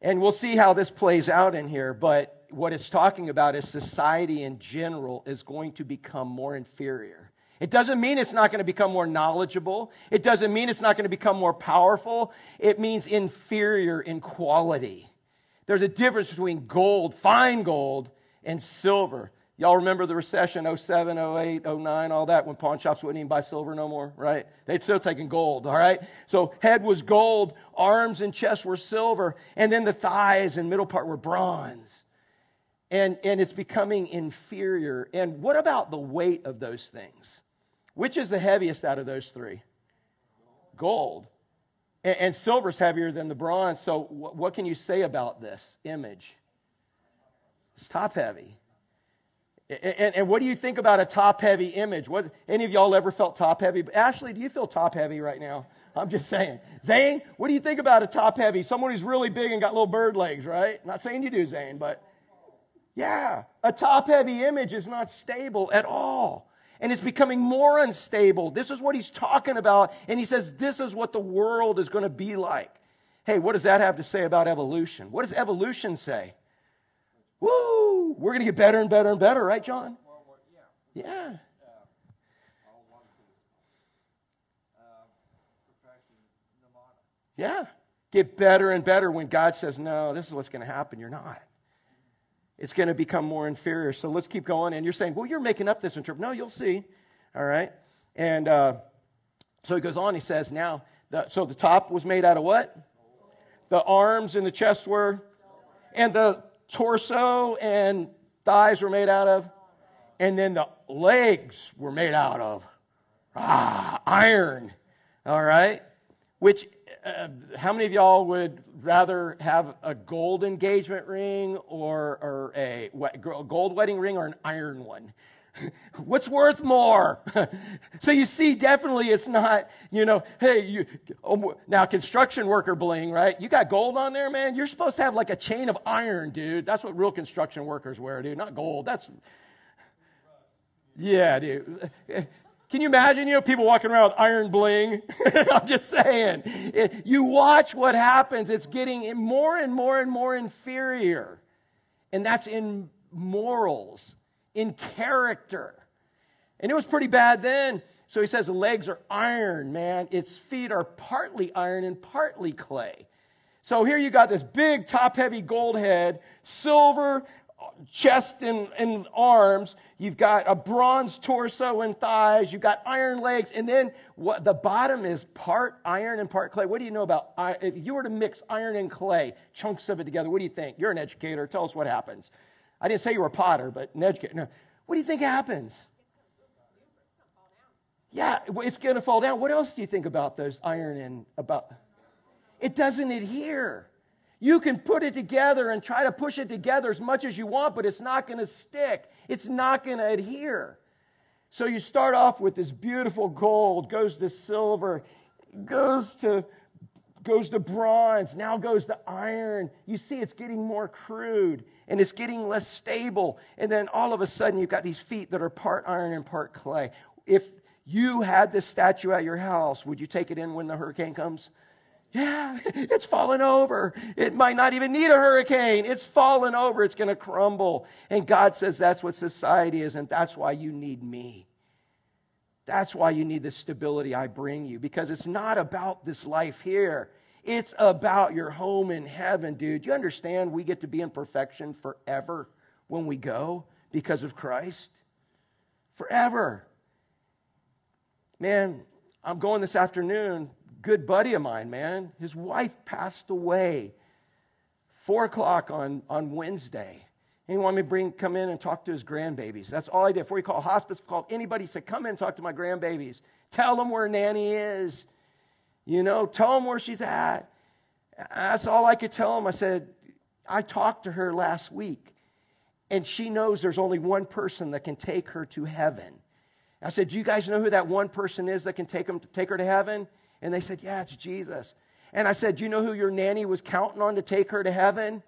And we'll see how this plays out in here, but what it's talking about is society in general is going to become more inferior. It doesn't mean it's not going to become more knowledgeable. It doesn't mean it's not going to become more powerful. It means inferior in quality. There's a difference between gold, fine gold, and silver. Y'all remember the recession 07, 08, 09, all that when pawn shops wouldn't even buy silver no more, right? They'd still taking gold, all right? So head was gold, arms and chest were silver, and then the thighs and middle part were bronze and, and it's becoming inferior. And what about the weight of those things? Which is the heaviest out of those three? Gold. And, and silver's heavier than the bronze. So, wh- what can you say about this image? It's top heavy. And, and, what do you think about a top heavy image? What, any of y'all ever felt top heavy? Ashley, do you feel top heavy right now? I'm just saying. Zane, what do you think about a top heavy? Someone who's really big and got little bird legs, right? Not saying you do, Zane, but yeah, a top heavy image is not stable at all. And it's becoming more unstable. This is what he's talking about. And he says, This is what the world is going to be like. Hey, what does that have to say about evolution? What does evolution say? Woo! We're going to get better and better and better, right, John? Yeah. Yeah. Get better and better when God says, No, this is what's going to happen. You're not it's going to become more inferior. So let's keep going. And you're saying, well, you're making up this interpretation. No, you'll see. All right. And uh, so he goes on. He says, now, the, so the top was made out of what? The arms and the chest were, and the torso and thighs were made out of, and then the legs were made out of ah, iron. All right. Which uh, how many of y'all would rather have a gold engagement ring or, or a gold wedding ring or an iron one? What's worth more? so you see, definitely it's not, you know, hey, you, oh, now construction worker bling, right? You got gold on there, man. You're supposed to have like a chain of iron, dude. That's what real construction workers wear, dude, not gold. That's, yeah, dude. Can you imagine, you know, people walking around with iron bling? I'm just saying. It, you watch what happens. It's getting more and more and more inferior. And that's in morals, in character. And it was pretty bad then. So he says legs are iron, man. Its feet are partly iron and partly clay. So here you got this big, top heavy gold head, silver chest and, and arms. You've got a bronze torso and thighs. You've got iron legs. And then what, the bottom is part iron and part clay. What do you know about if you were to mix iron and clay, chunks of it together? What do you think? You're an educator. Tell us what happens. I didn't say you were a potter, but an educator. No. What do you think happens? Yeah, it's going to fall down. What else do you think about those iron and about? It doesn't adhere. You can put it together and try to push it together as much as you want, but it's not going to stick. It's not going to adhere. So you start off with this beautiful gold, goes to silver, goes to goes to bronze, now goes to iron. You see it's getting more crude and it's getting less stable. And then all of a sudden you've got these feet that are part iron and part clay. If you had this statue at your house, would you take it in when the hurricane comes? Yeah, it's fallen over. It might not even need a hurricane. It's fallen over. It's going to crumble. And God says that's what society is, and that's why you need me. That's why you need the stability I bring you, because it's not about this life here. It's about your home in heaven, dude. You understand we get to be in perfection forever when we go because of Christ? Forever. Man, I'm going this afternoon good buddy of mine, man. His wife passed away four o'clock on, on Wednesday. And he wanted me to bring, come in and talk to his grandbabies. That's all I did. Before he called hospice, called anybody, said, come in and talk to my grandbabies. Tell them where Nanny is. You know, tell them where she's at. That's all I could tell him. I said, I talked to her last week, and she knows there's only one person that can take her to heaven. I said, Do you guys know who that one person is that can take, them, take her to heaven? And they said, Yeah, it's Jesus. And I said, Do you know who your nanny was counting on to take her to heaven?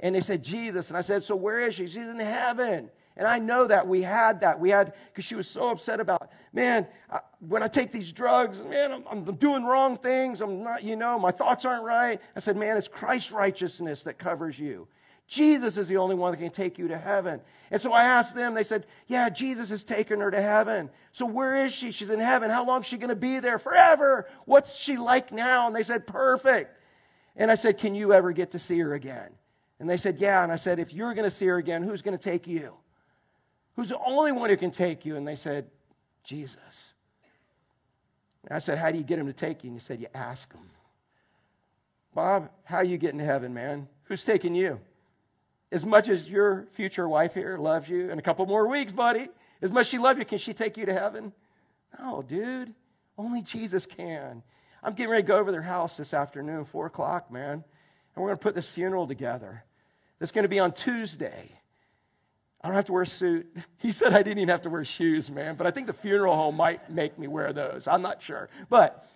And they said, Jesus. And I said, So where is she? She's in heaven. And I know that we had that. We had, because she was so upset about, man, I, when I take these drugs, man, I'm, I'm doing wrong things. I'm not, you know, my thoughts aren't right. I said, man, it's Christ's righteousness that covers you. Jesus is the only one that can take you to heaven. And so I asked them, they said, Yeah, Jesus has taken her to heaven. So where is she? She's in heaven. How long is she going to be there? Forever. What's she like now? And they said, Perfect. And I said, Can you ever get to see her again? And they said, Yeah. And I said, If you're going to see her again, who's going to take you? Who's the only one who can take you? And they said, Jesus. And I said, How do you get him to take you? And he said, You ask him. Bob, how are you getting to heaven, man? Who's taking you? As much as your future wife here loves you, in a couple more weeks, buddy, as much as she loves you, can she take you to heaven? No, dude. Only Jesus can. I'm getting ready to go over their house this afternoon, 4 o'clock, man. And we're going to put this funeral together. It's going to be on Tuesday. I don't have to wear a suit. He said I didn't even have to wear shoes, man. But I think the funeral home might make me wear those. I'm not sure. But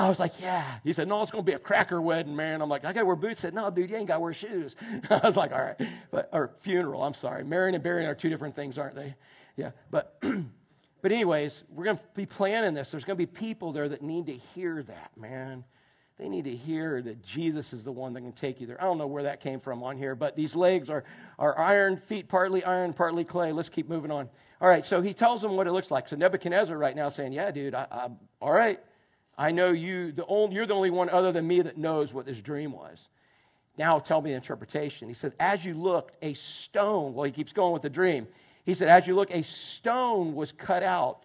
I was like, yeah. He said, no, it's going to be a cracker wedding, man. I'm like, I got to wear boots. He said, no, dude, you ain't got to wear shoes. I was like, all right. But, or funeral, I'm sorry. Marrying and burying are two different things, aren't they? Yeah. But, but anyways, we're going to be planning this. There's going to be people there that need to hear that, man. They need to hear that Jesus is the one that can take you there. I don't know where that came from on here, but these legs are, are iron, feet partly iron, partly clay. Let's keep moving on. All right, so he tells them what it looks like. So Nebuchadnezzar right now saying, yeah, dude, I, I, all right, I know you, the only, you're the only one other than me that knows what this dream was. Now tell me the interpretation. He says, As you looked, a stone, well, he keeps going with the dream. He said, As you look, a stone was cut out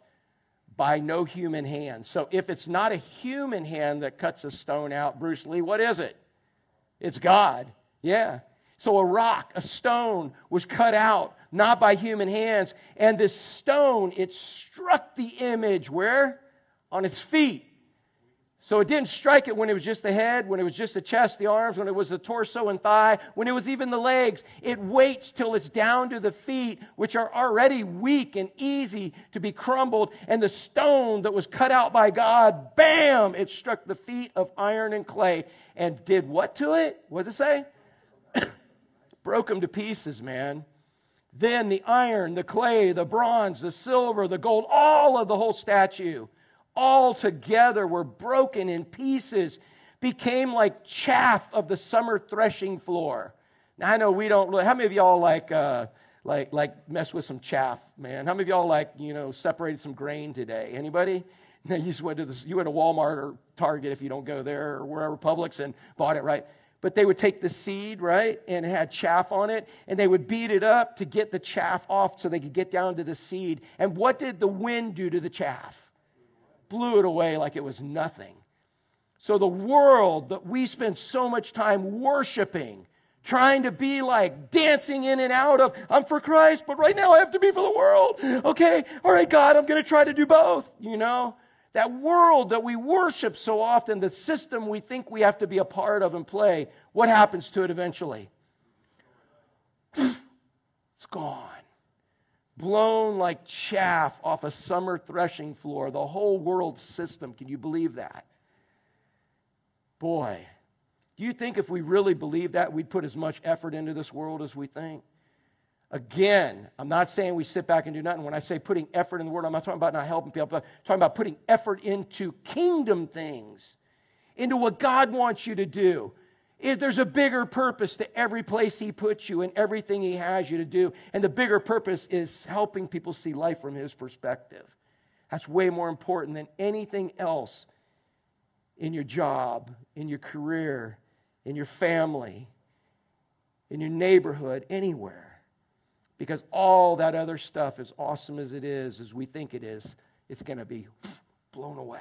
by no human hand. So if it's not a human hand that cuts a stone out, Bruce Lee, what is it? It's God. Yeah. So a rock, a stone was cut out, not by human hands. And this stone, it struck the image where? On its feet. So it didn't strike it when it was just the head, when it was just the chest, the arms, when it was the torso and thigh, when it was even the legs. It waits till it's down to the feet, which are already weak and easy to be crumbled. And the stone that was cut out by God, bam, it struck the feet of iron and clay and did what to it? What does it say? Broke them to pieces, man. Then the iron, the clay, the bronze, the silver, the gold, all of the whole statue, all together were broken in pieces, became like chaff of the summer threshing floor. Now, I know we don't, how many of y'all like, uh, like, like mess with some chaff, man? How many of y'all like, you know, separated some grain today? Anybody? you just went to this, you went to Walmart or Target if you don't go there or wherever Publix and bought it, right? But they would take the seed, right, and it had chaff on it, and they would beat it up to get the chaff off so they could get down to the seed. And what did the wind do to the chaff? Blew it away like it was nothing. So the world that we spend so much time worshiping, trying to be like dancing in and out of, I'm for Christ, but right now I have to be for the world. Okay, all right, God, I'm going to try to do both, you know? That world that we worship so often, the system we think we have to be a part of and play, what happens to it eventually? It's gone. Blown like chaff off a summer threshing floor, the whole world system. Can you believe that? Boy, do you think if we really believed that, we'd put as much effort into this world as we think? Again, I'm not saying we sit back and do nothing. When I say putting effort in the word, I'm not talking about not helping people. I'm talking about putting effort into kingdom things, into what God wants you to do. There's a bigger purpose to every place He puts you and everything He has you to do. And the bigger purpose is helping people see life from His perspective. That's way more important than anything else in your job, in your career, in your family, in your neighborhood, anywhere. Because all that other stuff, as awesome as it is, as we think it is, it's going to be blown away.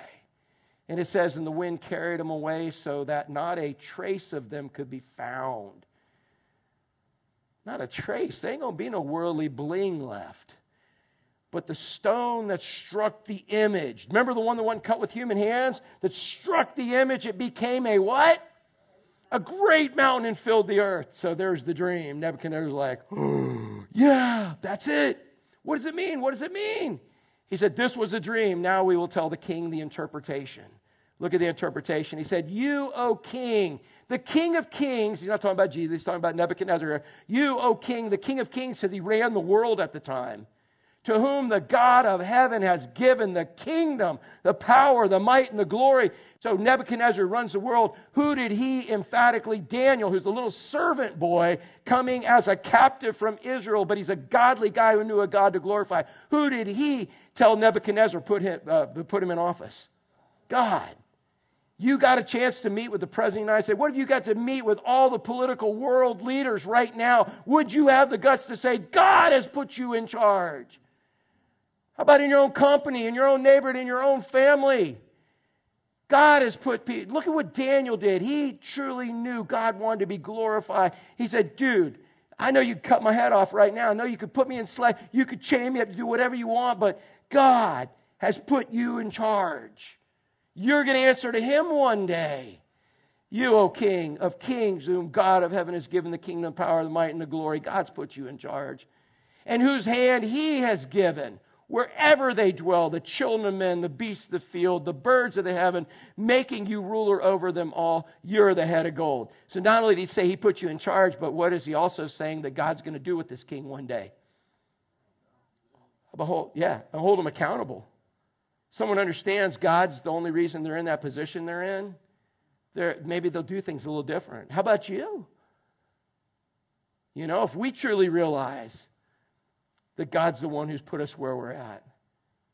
And it says, and the wind carried them away so that not a trace of them could be found. Not a trace. There ain't going to be no worldly bling left. But the stone that struck the image, remember the one that wasn't cut with human hands? That struck the image, it became a what? a great mountain and filled the earth. So there's the dream. Nebuchadnezzar's like, oh, yeah, that's it. What does it mean? What does it mean? He said, This was a dream. Now we will tell the king the interpretation. Look at the interpretation. He said, You, O king, the king of kings, he's not talking about Jesus, he's talking about Nebuchadnezzar. You, O king, the king of kings, because he ran the world at the time to whom the God of heaven has given the kingdom, the power, the might, and the glory. So Nebuchadnezzar runs the world. Who did he emphatically? Daniel, who's a little servant boy coming as a captive from Israel, but he's a godly guy who knew a God to glorify. Who did he tell Nebuchadnezzar put him, uh, put him in office? God. You got a chance to meet with the president of the United States. What if you got to meet with all the political world leaders right now? Would you have the guts to say, God has put you in charge? How about in your own company, in your own neighborhood, in your own family? God has put people. Look at what Daniel did. He truly knew God wanted to be glorified. He said, Dude, I know you cut my head off right now. I know you could put me in slave. You could chain me up to do whatever you want, but God has put you in charge. You're going to answer to him one day. You, O King of kings, whom God of heaven has given the kingdom, power, the might, and the glory. God's put you in charge. And whose hand he has given wherever they dwell, the children of men, the beasts of the field, the birds of the heaven, making you ruler over them all. You're the head of gold. So not only did he say he put you in charge, but what is he also saying that God's going to do with this king one day? Behold, yeah, hold him accountable. Someone understands God's the only reason they're in that position they're in. They're, maybe they'll do things a little different. How about you? You know, if we truly realize that God's the one who's put us where we're at.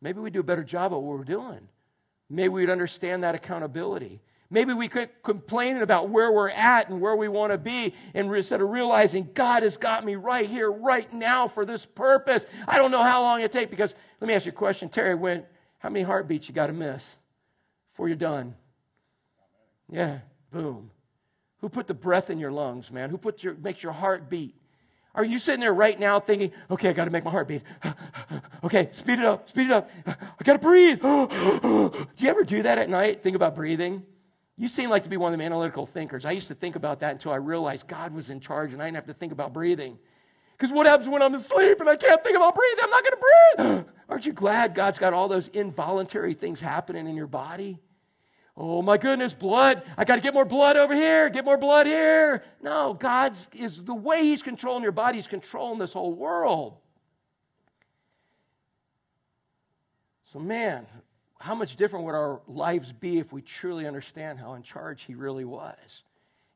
Maybe we do a better job at what we're doing. Maybe we'd understand that accountability. Maybe we could complain about where we're at and where we want to be, and instead of realizing God has got me right here, right now for this purpose. I don't know how long it takes because let me ask you a question, Terry. When how many heartbeats you got to miss before you're done? Yeah, boom. Who put the breath in your lungs, man? Who puts your makes your heart beat? Are you sitting there right now thinking, okay, I got to make my heart beat? okay, speed it up, speed it up. I got to breathe. do you ever do that at night? Think about breathing? You seem like to be one of the analytical thinkers. I used to think about that until I realized God was in charge and I didn't have to think about breathing. Because what happens when I'm asleep and I can't think about breathing? I'm not going to breathe. Aren't you glad God's got all those involuntary things happening in your body? Oh my goodness, blood. I got to get more blood over here, get more blood here. No, God's is the way He's controlling your body, He's controlling this whole world. So, man, how much different would our lives be if we truly understand how in charge He really was?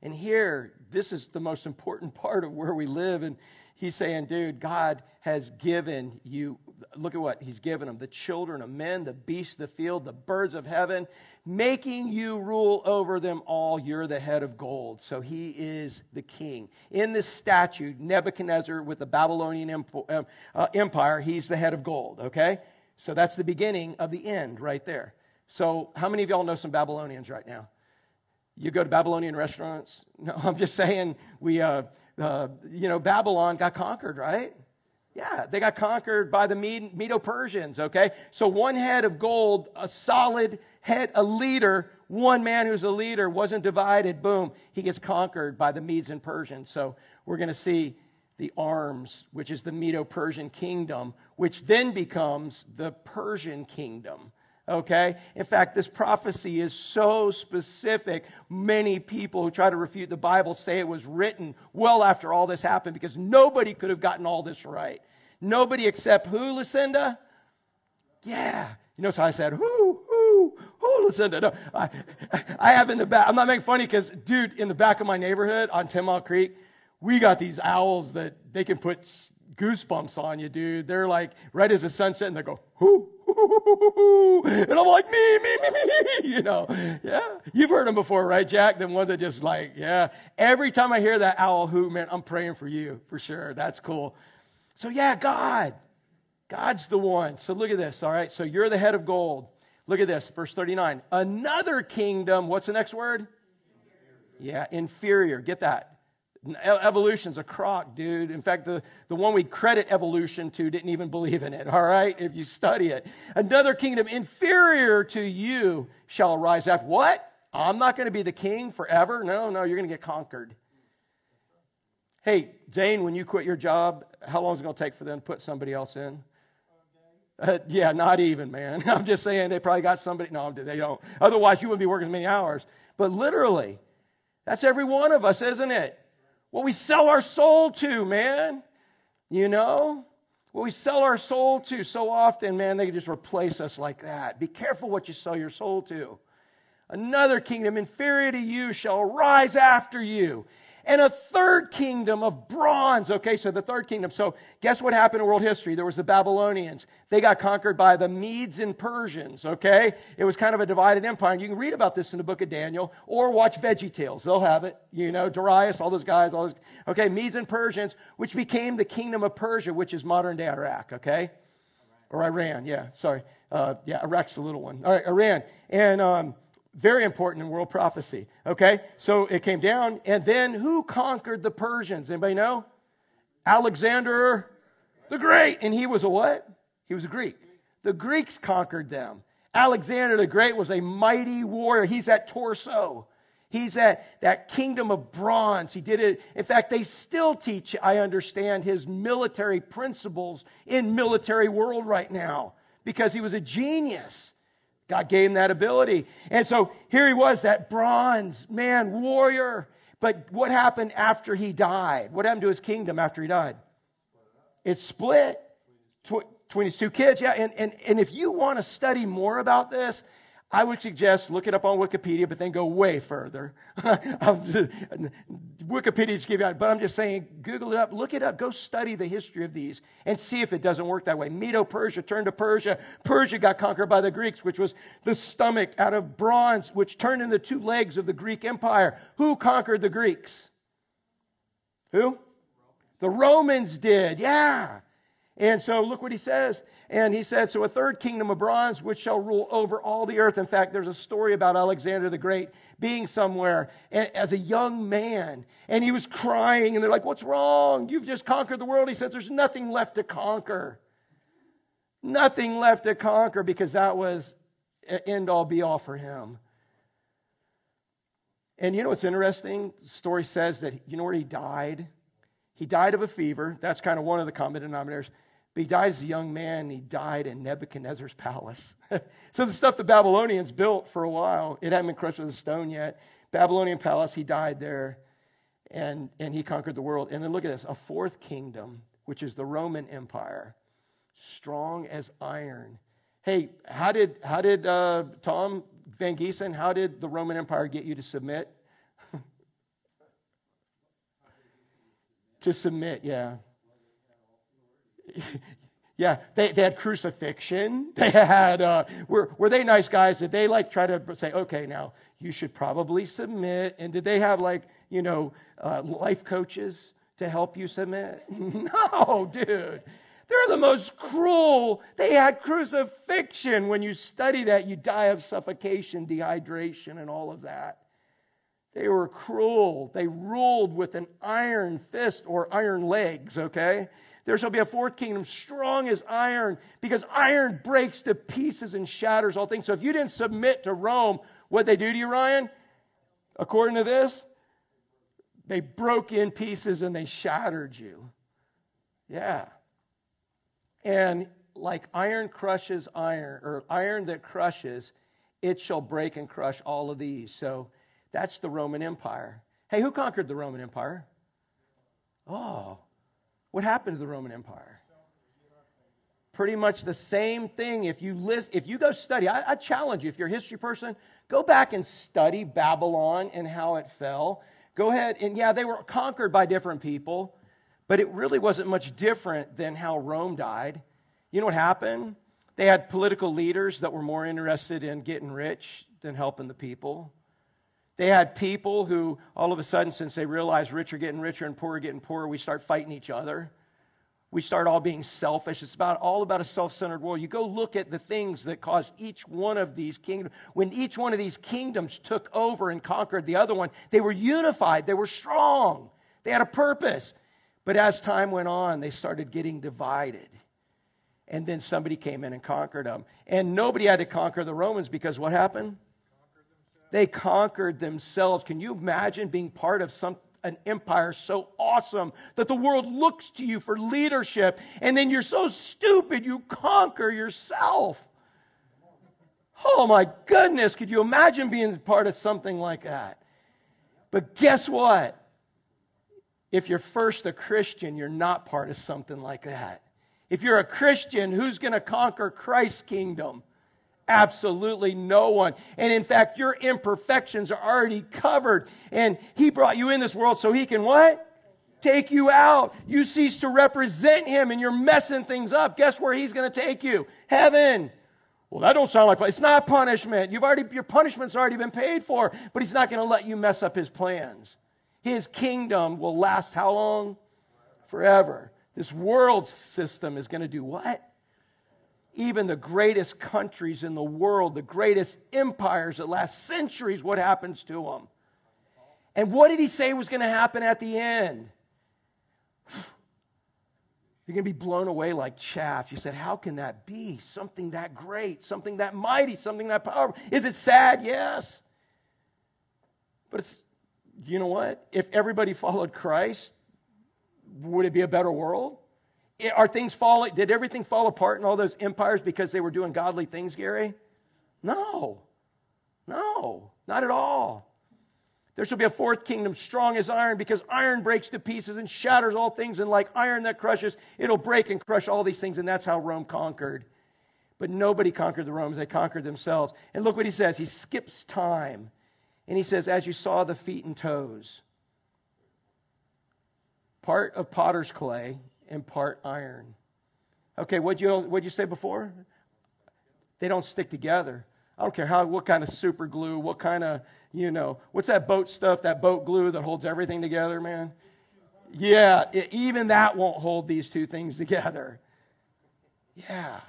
And here, this is the most important part of where we live. And he's saying, dude, God has given you, look at what he's given them the children of men, the beasts of the field, the birds of heaven, making you rule over them all. You're the head of gold. So he is the king. In this statue, Nebuchadnezzar with the Babylonian um, uh, empire, he's the head of gold, okay? So that's the beginning of the end right there. So, how many of y'all know some Babylonians right now? You go to Babylonian restaurants? No, I'm just saying we, uh, uh, you know, Babylon got conquered, right? Yeah, they got conquered by the Medo Persians, okay? So one head of gold, a solid head, a leader, one man who's a leader wasn't divided, boom, he gets conquered by the Medes and Persians. So we're going to see the arms, which is the Medo Persian kingdom, which then becomes the Persian kingdom. Okay? In fact, this prophecy is so specific. Many people who try to refute the Bible say it was written well after all this happened because nobody could have gotten all this right. Nobody except who, Lucinda? Yeah. You notice how I said, who, who, who, Lucinda? No, I, I have in the back, I'm not making funny because, dude, in the back of my neighborhood on Ten Mile Creek, we got these owls that they can put goosebumps on you, dude. They're like right as the sunset, and they go, whoo, and I'm like, me, me, me, me, you know. Yeah. You've heard them before, right, Jack? The ones that just like, yeah. Every time I hear that owl hoot, man, I'm praying for you for sure. That's cool. So, yeah, God. God's the one. So, look at this, all right? So, you're the head of gold. Look at this, verse 39. Another kingdom, what's the next word? Yeah, inferior. Get that. Evolution's a crock, dude. In fact, the, the one we credit evolution to didn't even believe in it, all right? If you study it. Another kingdom inferior to you shall rise up. What? I'm not going to be the king forever? No, no, you're going to get conquered. Hey, Zane, when you quit your job, how long is it going to take for them to put somebody else in? Uh, yeah, not even, man. I'm just saying they probably got somebody. No, they don't. Otherwise, you wouldn't be working as many hours. But literally, that's every one of us, isn't it? What we sell our soul to, man. You know? What we sell our soul to so often, man, they just replace us like that. Be careful what you sell your soul to. Another kingdom inferior to you shall rise after you, and a third kingdom of bronze. Okay, so the third kingdom. So, guess what happened in world history? There was the Babylonians. They got conquered by the Medes and Persians. Okay, it was kind of a divided empire. And you can read about this in the book of Daniel or watch Veggie Tales. They'll have it. You know, Darius, all those guys, all those. Okay, Medes and Persians, which became the kingdom of Persia, which is modern day Iraq. Okay, or Iran. Yeah, sorry. Uh, yeah, Iraq's the little one. All right, Iran. And um, very important in world prophecy. Okay? So it came down, and then who conquered the Persians? Anybody know? Alexander the Great. And he was a what? He was a Greek. The Greeks conquered them. Alexander the Great was a mighty warrior. He's that torso. He's that, that kingdom of bronze. He did it. In fact, they still teach, I understand, his military principles in military world right now because he was a genius. God gave him that ability. And so here he was, that bronze man, warrior. But what happened after he died? What happened to his kingdom after he died? It split between his two kids. Yeah, and, and, and if you want to study more about this, I would suggest look it up on Wikipedia, but then go way further. Wikipedia just give you but I'm just saying, Google it up, look it up, go study the history of these and see if it doesn't work that way. Medo Persia turned to Persia. Persia got conquered by the Greeks, which was the stomach out of bronze, which turned into two legs of the Greek Empire. Who conquered the Greeks? Who? The Romans did, yeah. And so look what he says. And he said, So a third kingdom of bronze, which shall rule over all the earth. In fact, there's a story about Alexander the Great being somewhere as a young man. And he was crying. And they're like, What's wrong? You've just conquered the world. He says, There's nothing left to conquer. Nothing left to conquer because that was end all be all for him. And you know what's interesting? The story says that, you know where he died? He died of a fever. That's kind of one of the common denominators. But he died as a young man. He died in Nebuchadnezzar's palace. so the stuff the Babylonians built for a while, it hadn't been crushed with a stone yet. Babylonian palace, he died there, and, and he conquered the world. And then look at this a fourth kingdom, which is the Roman Empire, strong as iron. Hey, how did, how did uh, Tom Van Giesen, how did the Roman Empire get you to submit? To submit, yeah. yeah, they, they had crucifixion. They had, uh, were, were they nice guys? Did they like try to say, okay, now you should probably submit? And did they have like, you know, uh, life coaches to help you submit? no, dude. They're the most cruel. They had crucifixion. When you study that, you die of suffocation, dehydration, and all of that. They were cruel. They ruled with an iron fist or iron legs, okay? There shall be a fourth kingdom strong as iron, because iron breaks to pieces and shatters all things. So if you didn't submit to Rome, what they do to you, Ryan? According to this, they broke in pieces and they shattered you. Yeah. And like iron crushes iron, or iron that crushes, it shall break and crush all of these. So that's the Roman Empire. Hey, who conquered the Roman Empire? Oh, what happened to the Roman Empire? Pretty much the same thing. If you list, if you go study, I, I challenge you. If you're a history person, go back and study Babylon and how it fell. Go ahead and yeah, they were conquered by different people, but it really wasn't much different than how Rome died. You know what happened? They had political leaders that were more interested in getting rich than helping the people. They had people who, all of a sudden, since they realized rich are getting richer and poor are getting poorer, we start fighting each other. We start all being selfish. It's about all about a self-centered world. You go look at the things that caused each one of these kingdoms. When each one of these kingdoms took over and conquered the other one, they were unified. They were strong. They had a purpose. But as time went on, they started getting divided. And then somebody came in and conquered them. And nobody had to conquer the Romans because what happened? They conquered themselves. Can you imagine being part of some, an empire so awesome that the world looks to you for leadership, and then you're so stupid you conquer yourself? Oh my goodness, could you imagine being part of something like that? But guess what? If you're first a Christian, you're not part of something like that. If you're a Christian, who's going to conquer Christ's kingdom? Absolutely no one. And in fact, your imperfections are already covered. And He brought you in this world so He can what? Take you out. You cease to represent Him and you're messing things up. Guess where He's going to take you? Heaven. Well, that don't sound like it's not punishment. You've already your punishment's already been paid for, but He's not going to let you mess up His plans. His kingdom will last how long? Forever. This world system is going to do what? Even the greatest countries in the world, the greatest empires that last centuries, what happens to them? And what did he say was going to happen at the end? You're going to be blown away like chaff. You said, How can that be? Something that great, something that mighty, something that powerful. Is it sad? Yes. But it's, you know what? If everybody followed Christ, would it be a better world? Are things falling? Did everything fall apart in all those empires because they were doing godly things, Gary? No. No, not at all. There shall be a fourth kingdom, strong as iron, because iron breaks to pieces and shatters all things, and like iron that crushes, it'll break and crush all these things, and that's how Rome conquered. But nobody conquered the Romans, they conquered themselves. And look what he says. He skips time, and he says, As you saw the feet and toes, part of potter's clay and part iron. Okay, what'd you, what'd you say before? They don't stick together. I don't care how, what kind of super glue, what kind of, you know, what's that boat stuff, that boat glue that holds everything together, man? Yeah, it, even that won't hold these two things together. Yeah.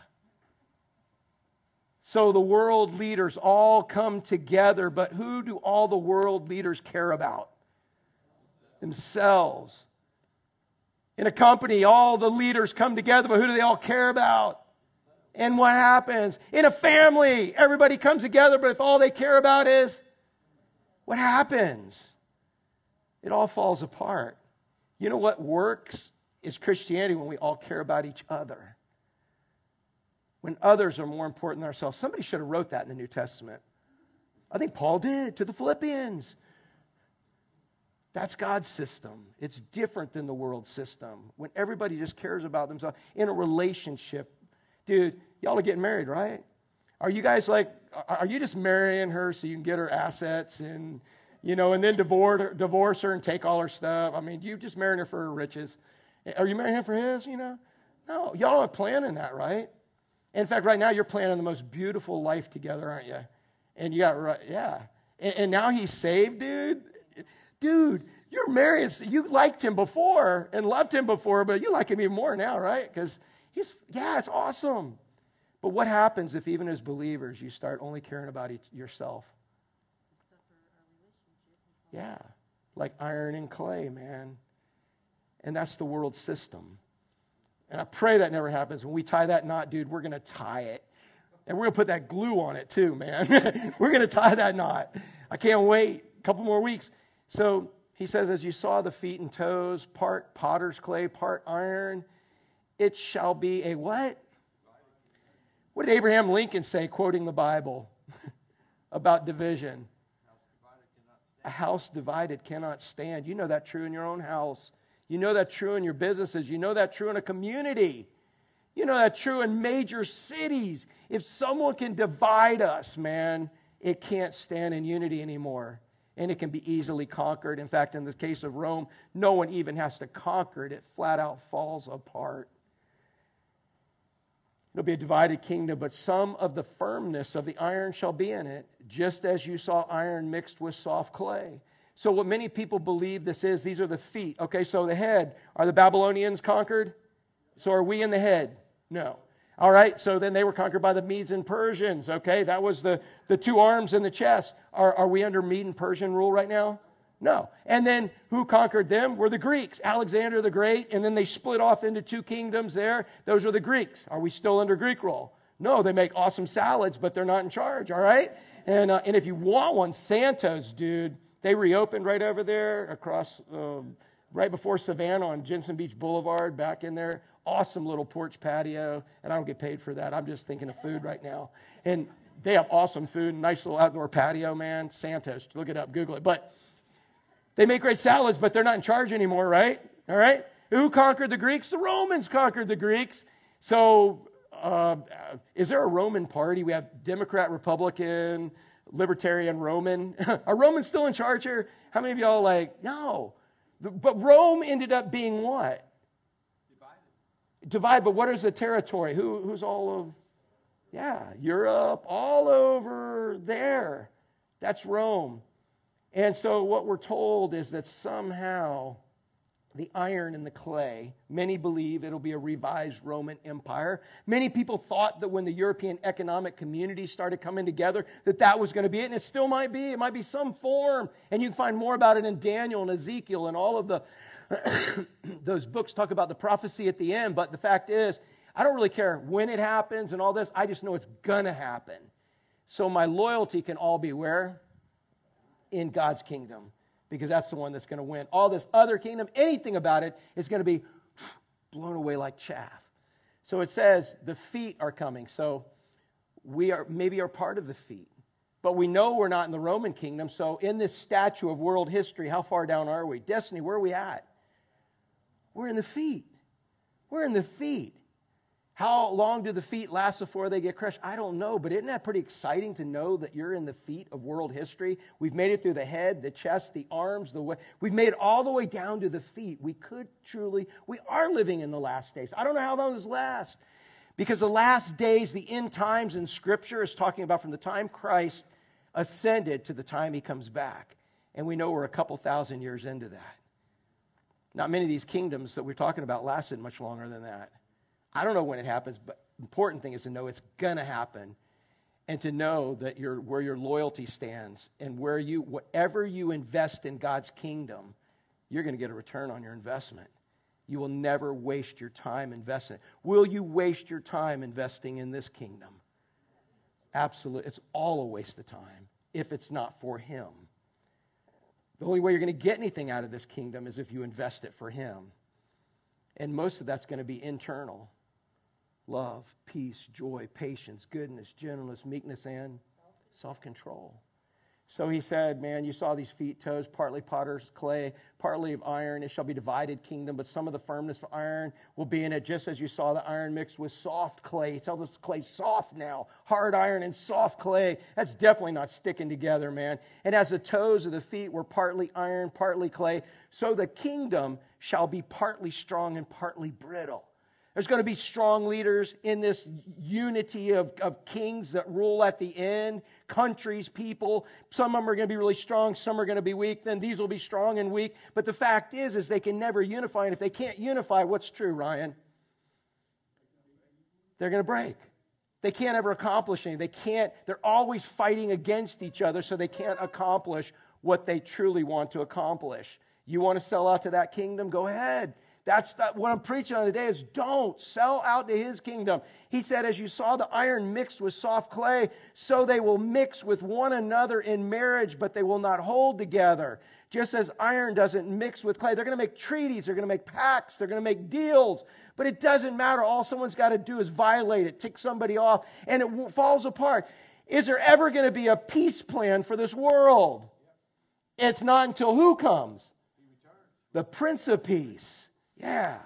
So the world leaders all come together, but who do all the world leaders care about? Themselves. In a company, all the leaders come together, but who do they all care about? And what happens? In a family, everybody comes together, but if all they care about is what happens? It all falls apart. You know what works is Christianity when we all care about each other. when others are more important than ourselves. Somebody should have wrote that in the New Testament. I think Paul did to the Philippians. That's God's system. It's different than the world system. When everybody just cares about themselves in a relationship. Dude, y'all are getting married, right? Are you guys like, are you just marrying her so you can get her assets and, you know, and then divorce, divorce her and take all her stuff? I mean, you just marrying her for her riches. Are you marrying him for his, you know? No, y'all are planning that, right? In fact, right now you're planning the most beautiful life together, aren't you? And you got, right, yeah. And, and now he's saved, dude. Dude, you're married. You liked him before and loved him before, but you like him even more now, right? Because he's, yeah, it's awesome. But what happens if, even as believers, you start only caring about each, yourself? Yeah, like iron and clay, man. And that's the world system. And I pray that never happens. When we tie that knot, dude, we're going to tie it. And we're going to put that glue on it too, man. we're going to tie that knot. I can't wait. A couple more weeks. So he says, as you saw the feet and toes, part potter's clay, part iron, it shall be a what? What did Abraham Lincoln say, quoting the Bible about division? A house divided cannot stand. You know that true in your own house. You know that true in your businesses. You know that true in a community. You know that true in major cities. If someone can divide us, man, it can't stand in unity anymore. And it can be easily conquered. In fact, in the case of Rome, no one even has to conquer it, it flat out falls apart. It'll be a divided kingdom, but some of the firmness of the iron shall be in it, just as you saw iron mixed with soft clay. So, what many people believe this is, these are the feet. Okay, so the head. Are the Babylonians conquered? So, are we in the head? No. All right, so then they were conquered by the Medes and Persians. Okay, that was the, the two arms and the chest. Are, are we under Mede and Persian rule right now? No. And then who conquered them were the Greeks, Alexander the Great, and then they split off into two kingdoms there. Those are the Greeks. Are we still under Greek rule? No, they make awesome salads, but they're not in charge, all right? And, uh, and if you want one, Santos, dude, they reopened right over there across, um, right before Savannah on Jensen Beach Boulevard, back in there. Awesome little porch patio, and I don't get paid for that. I'm just thinking of food right now. And they have awesome food, nice little outdoor patio, man. Santos, look it up, Google it. But they make great salads, but they're not in charge anymore, right? All right? Who conquered the Greeks? The Romans conquered the Greeks. So, uh, is there a Roman party? We have Democrat, Republican, Libertarian, Roman. Are Romans still in charge here? How many of y'all like, no? But Rome ended up being what? Divided, but what is the territory? Who, who's all of, yeah, Europe, all over there. That's Rome. And so, what we're told is that somehow the iron and the clay, many believe it'll be a revised Roman Empire. Many people thought that when the European economic community started coming together, that that was going to be it, and it still might be. It might be some form. And you can find more about it in Daniel and Ezekiel and all of the those books talk about the prophecy at the end. But the fact is, I don't really care when it happens and all this. I just know it's going to happen. So my loyalty can all be where? in God's kingdom because that's the one that's going to win. All this other kingdom, anything about it, is going to be blown away like chaff. So it says the feet are coming. So we are maybe are part of the feet. But we know we're not in the Roman kingdom. So in this statue of world history, how far down are we? Destiny, where are we at? We're in the feet. We're in the feet. How long do the feet last before they get crushed? I don't know, but isn't that pretty exciting to know that you're in the feet of world history? We've made it through the head, the chest, the arms, the way. We've made it all the way down to the feet. We could truly, we are living in the last days. I don't know how long those last. Because the last days, the end times in Scripture is talking about from the time Christ ascended to the time he comes back. And we know we're a couple thousand years into that. Not many of these kingdoms that we're talking about lasted much longer than that. I don't know when it happens, but important thing is to know it's going to happen and to know that you where your loyalty stands and where you whatever you invest in God's kingdom, you're going to get a return on your investment. You will never waste your time investing. Will you waste your time investing in this kingdom? Absolutely. It's all a waste of time if it's not for him. The only way you're going to get anything out of this kingdom is if you invest it for him. And most of that's going to be internal. love, peace, joy, patience, goodness, gentleness, meekness, and self control. So he said, Man, you saw these feet, toes, partly potter's clay, partly of iron. It shall be divided kingdom, but some of the firmness of iron will be in it, just as you saw the iron mixed with soft clay. He tells us clay soft now, hard iron and soft clay. That's definitely not sticking together, man. And as the toes of the feet were partly iron, partly clay, so the kingdom shall be partly strong and partly brittle. There's going to be strong leaders in this unity of, of kings that rule at the end, countries, people. Some of them are going to be really strong, some are going to be weak. Then these will be strong and weak. But the fact is, is they can never unify. And if they can't unify, what's true, Ryan? They're going to break. They can't ever accomplish anything. They can't, they're always fighting against each other, so they can't accomplish what they truly want to accomplish. You want to sell out to that kingdom? Go ahead. That's what I'm preaching on today is don't sell out to his kingdom. He said, as you saw the iron mixed with soft clay, so they will mix with one another in marriage, but they will not hold together. Just as iron doesn't mix with clay. They're going to make treaties, they're going to make pacts, they're going to make deals, but it doesn't matter. All someone's got to do is violate it, tick somebody off, and it falls apart. Is there ever going to be a peace plan for this world? It's not until who comes? The Prince of Peace. Yeah.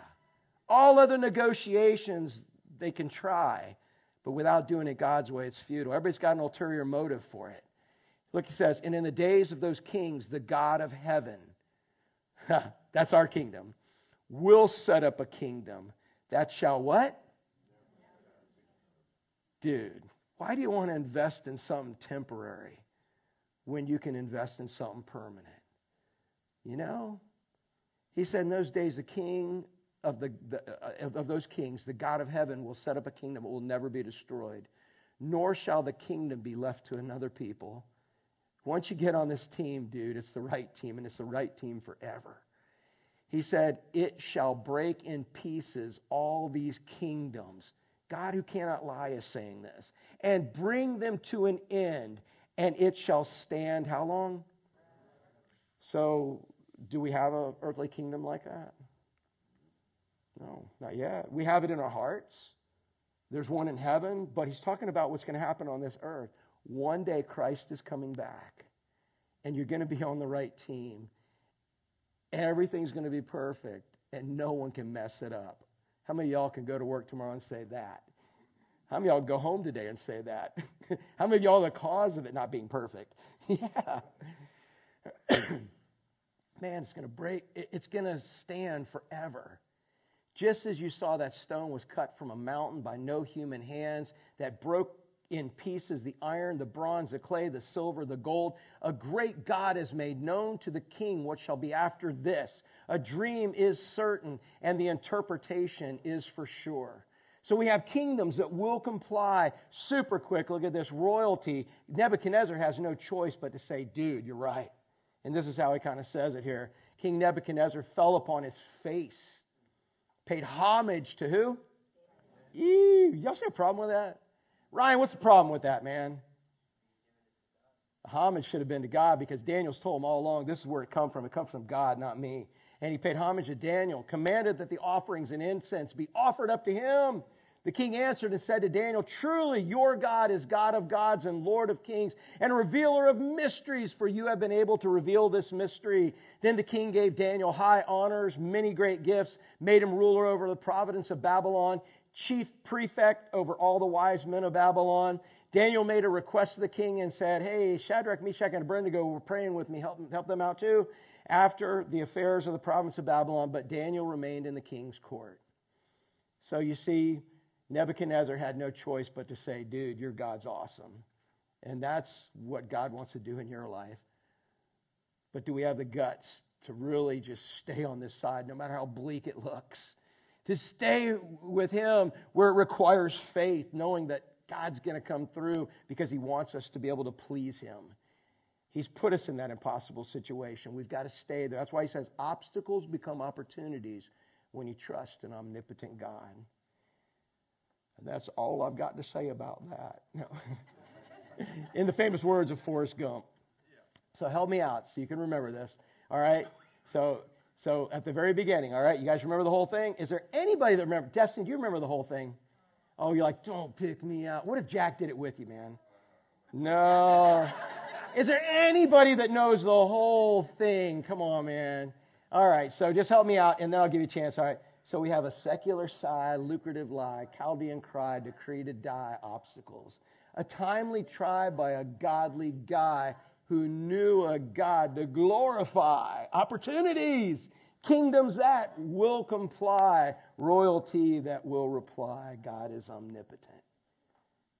All other negotiations they can try, but without doing it God's way, it's futile. Everybody's got an ulterior motive for it. Look, he says, and in the days of those kings, the God of heaven, that's our kingdom, will set up a kingdom that shall what? Dude, why do you want to invest in something temporary when you can invest in something permanent? You know? He said, In those days, the king of, the, the uh, of, those kings, the God of heaven, will set up a kingdom that will never be destroyed, nor shall the kingdom be left to another people. Once you get on this team, dude, it's the right team, and it's the right team forever. He said, It shall break in pieces all these kingdoms. God, who cannot lie, is saying this, and bring them to an end, and it shall stand how long? So do we have an earthly kingdom like that? No, not yet. We have it in our hearts. There's one in heaven, but he's talking about what's going to happen on this earth. One day Christ is coming back, and you're going to be on the right team. Everything's going to be perfect, and no one can mess it up. How many y'all can go to work tomorrow and say that? How many y'all go home today and say that? How many y'all are the cause of it not being perfect? yeah man, it's going to break, it's going to stand forever. Just as you saw that stone was cut from a mountain by no human hands, that broke in pieces the iron, the bronze, the clay, the silver, the gold. A great God has made known to the king what shall be after this. A dream is certain, and the interpretation is for sure. So we have kingdoms that will comply super quick. Look at this royalty. Nebuchadnezzar has no choice but to say, dude, you're right. And this is how he kind of says it here. King Nebuchadnezzar fell upon his face, paid homage to who? Ew, y'all see a problem with that? Ryan, what's the problem with that, man? The homage should have been to God because Daniel's told him all along this is where it comes from. It comes from God, not me. And he paid homage to Daniel, commanded that the offerings and incense be offered up to him. The king answered and said to Daniel, Truly, your God is God of gods and Lord of kings and revealer of mysteries, for you have been able to reveal this mystery. Then the king gave Daniel high honors, many great gifts, made him ruler over the province of Babylon, chief prefect over all the wise men of Babylon. Daniel made a request to the king and said, Hey, Shadrach, Meshach, and Abednego were praying with me. Help, help them out too. After the affairs of the province of Babylon, but Daniel remained in the king's court. So you see, Nebuchadnezzar had no choice but to say, dude, your God's awesome. And that's what God wants to do in your life. But do we have the guts to really just stay on this side, no matter how bleak it looks? To stay with Him where it requires faith, knowing that God's going to come through because He wants us to be able to please Him. He's put us in that impossible situation. We've got to stay there. That's why He says obstacles become opportunities when you trust an omnipotent God. And that's all I've got to say about that. In the famous words of Forrest Gump. So help me out so you can remember this. All right? So so at the very beginning, all right, you guys remember the whole thing? Is there anybody that remember? Destin, do you remember the whole thing? Oh, you're like, don't pick me out. What if Jack did it with you, man? No. Is there anybody that knows the whole thing? Come on, man. All right, so just help me out, and then I'll give you a chance. All right, so we have a secular sigh, lucrative lie, Chaldean cry, decree to die, obstacles. A timely try by a godly guy who knew a God to glorify, opportunities, kingdoms that will comply, royalty that will reply. God is omnipotent.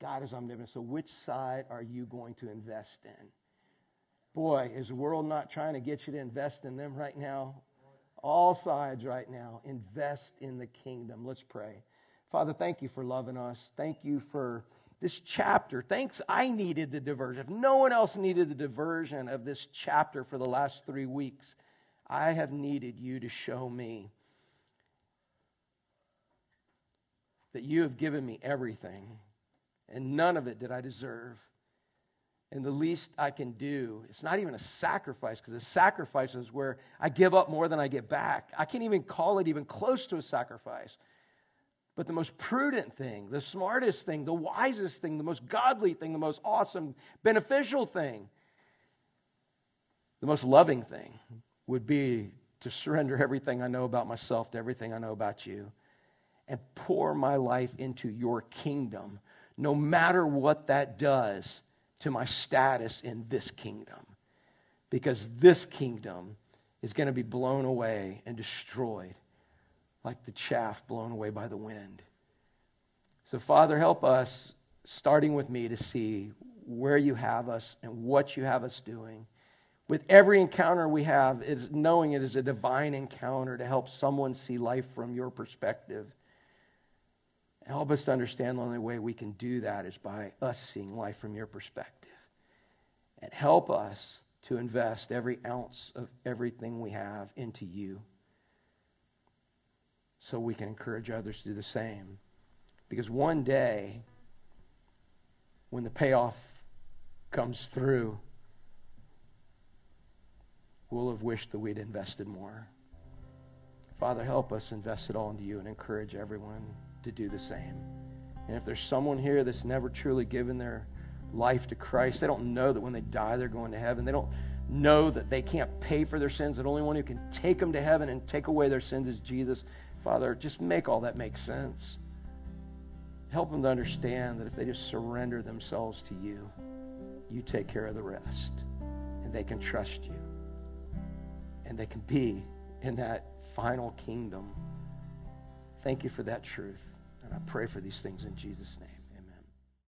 God is omnipotent. So, which side are you going to invest in? Boy, is the world not trying to get you to invest in them right now? All sides right now. Invest in the kingdom. Let's pray. Father, thank you for loving us. Thank you for this chapter. Thanks, I needed the diversion. If no one else needed the diversion of this chapter for the last three weeks, I have needed you to show me that you have given me everything, and none of it did I deserve. And the least I can do, it's not even a sacrifice, because a sacrifice is where I give up more than I get back. I can't even call it even close to a sacrifice. But the most prudent thing, the smartest thing, the wisest thing, the most godly thing, the most awesome, beneficial thing, the most loving thing would be to surrender everything I know about myself to everything I know about you and pour my life into your kingdom, no matter what that does to my status in this kingdom. Because this kingdom is going to be blown away and destroyed like the chaff blown away by the wind. So, Father, help us, starting with me, to see where you have us and what you have us doing. With every encounter we have, is knowing it is a divine encounter to help someone see life from your perspective. Help us to understand the only way we can do that is by us seeing life from your perspective. And help us to invest every ounce of everything we have into you so we can encourage others to do the same. Because one day, when the payoff comes through, we'll have wished that we'd invested more. Father, help us invest it all into you and encourage everyone to do the same. And if there's someone here that's never truly given their life to Christ, they don't know that when they die, they're going to heaven. They don't know that they can't pay for their sins. The only one who can take them to heaven and take away their sins is Jesus. Father, just make all that make sense. Help them to understand that if they just surrender themselves to you, you take care of the rest. And they can trust you. And they can be in that final kingdom. Thank you for that truth. And I pray for these things in Jesus' name.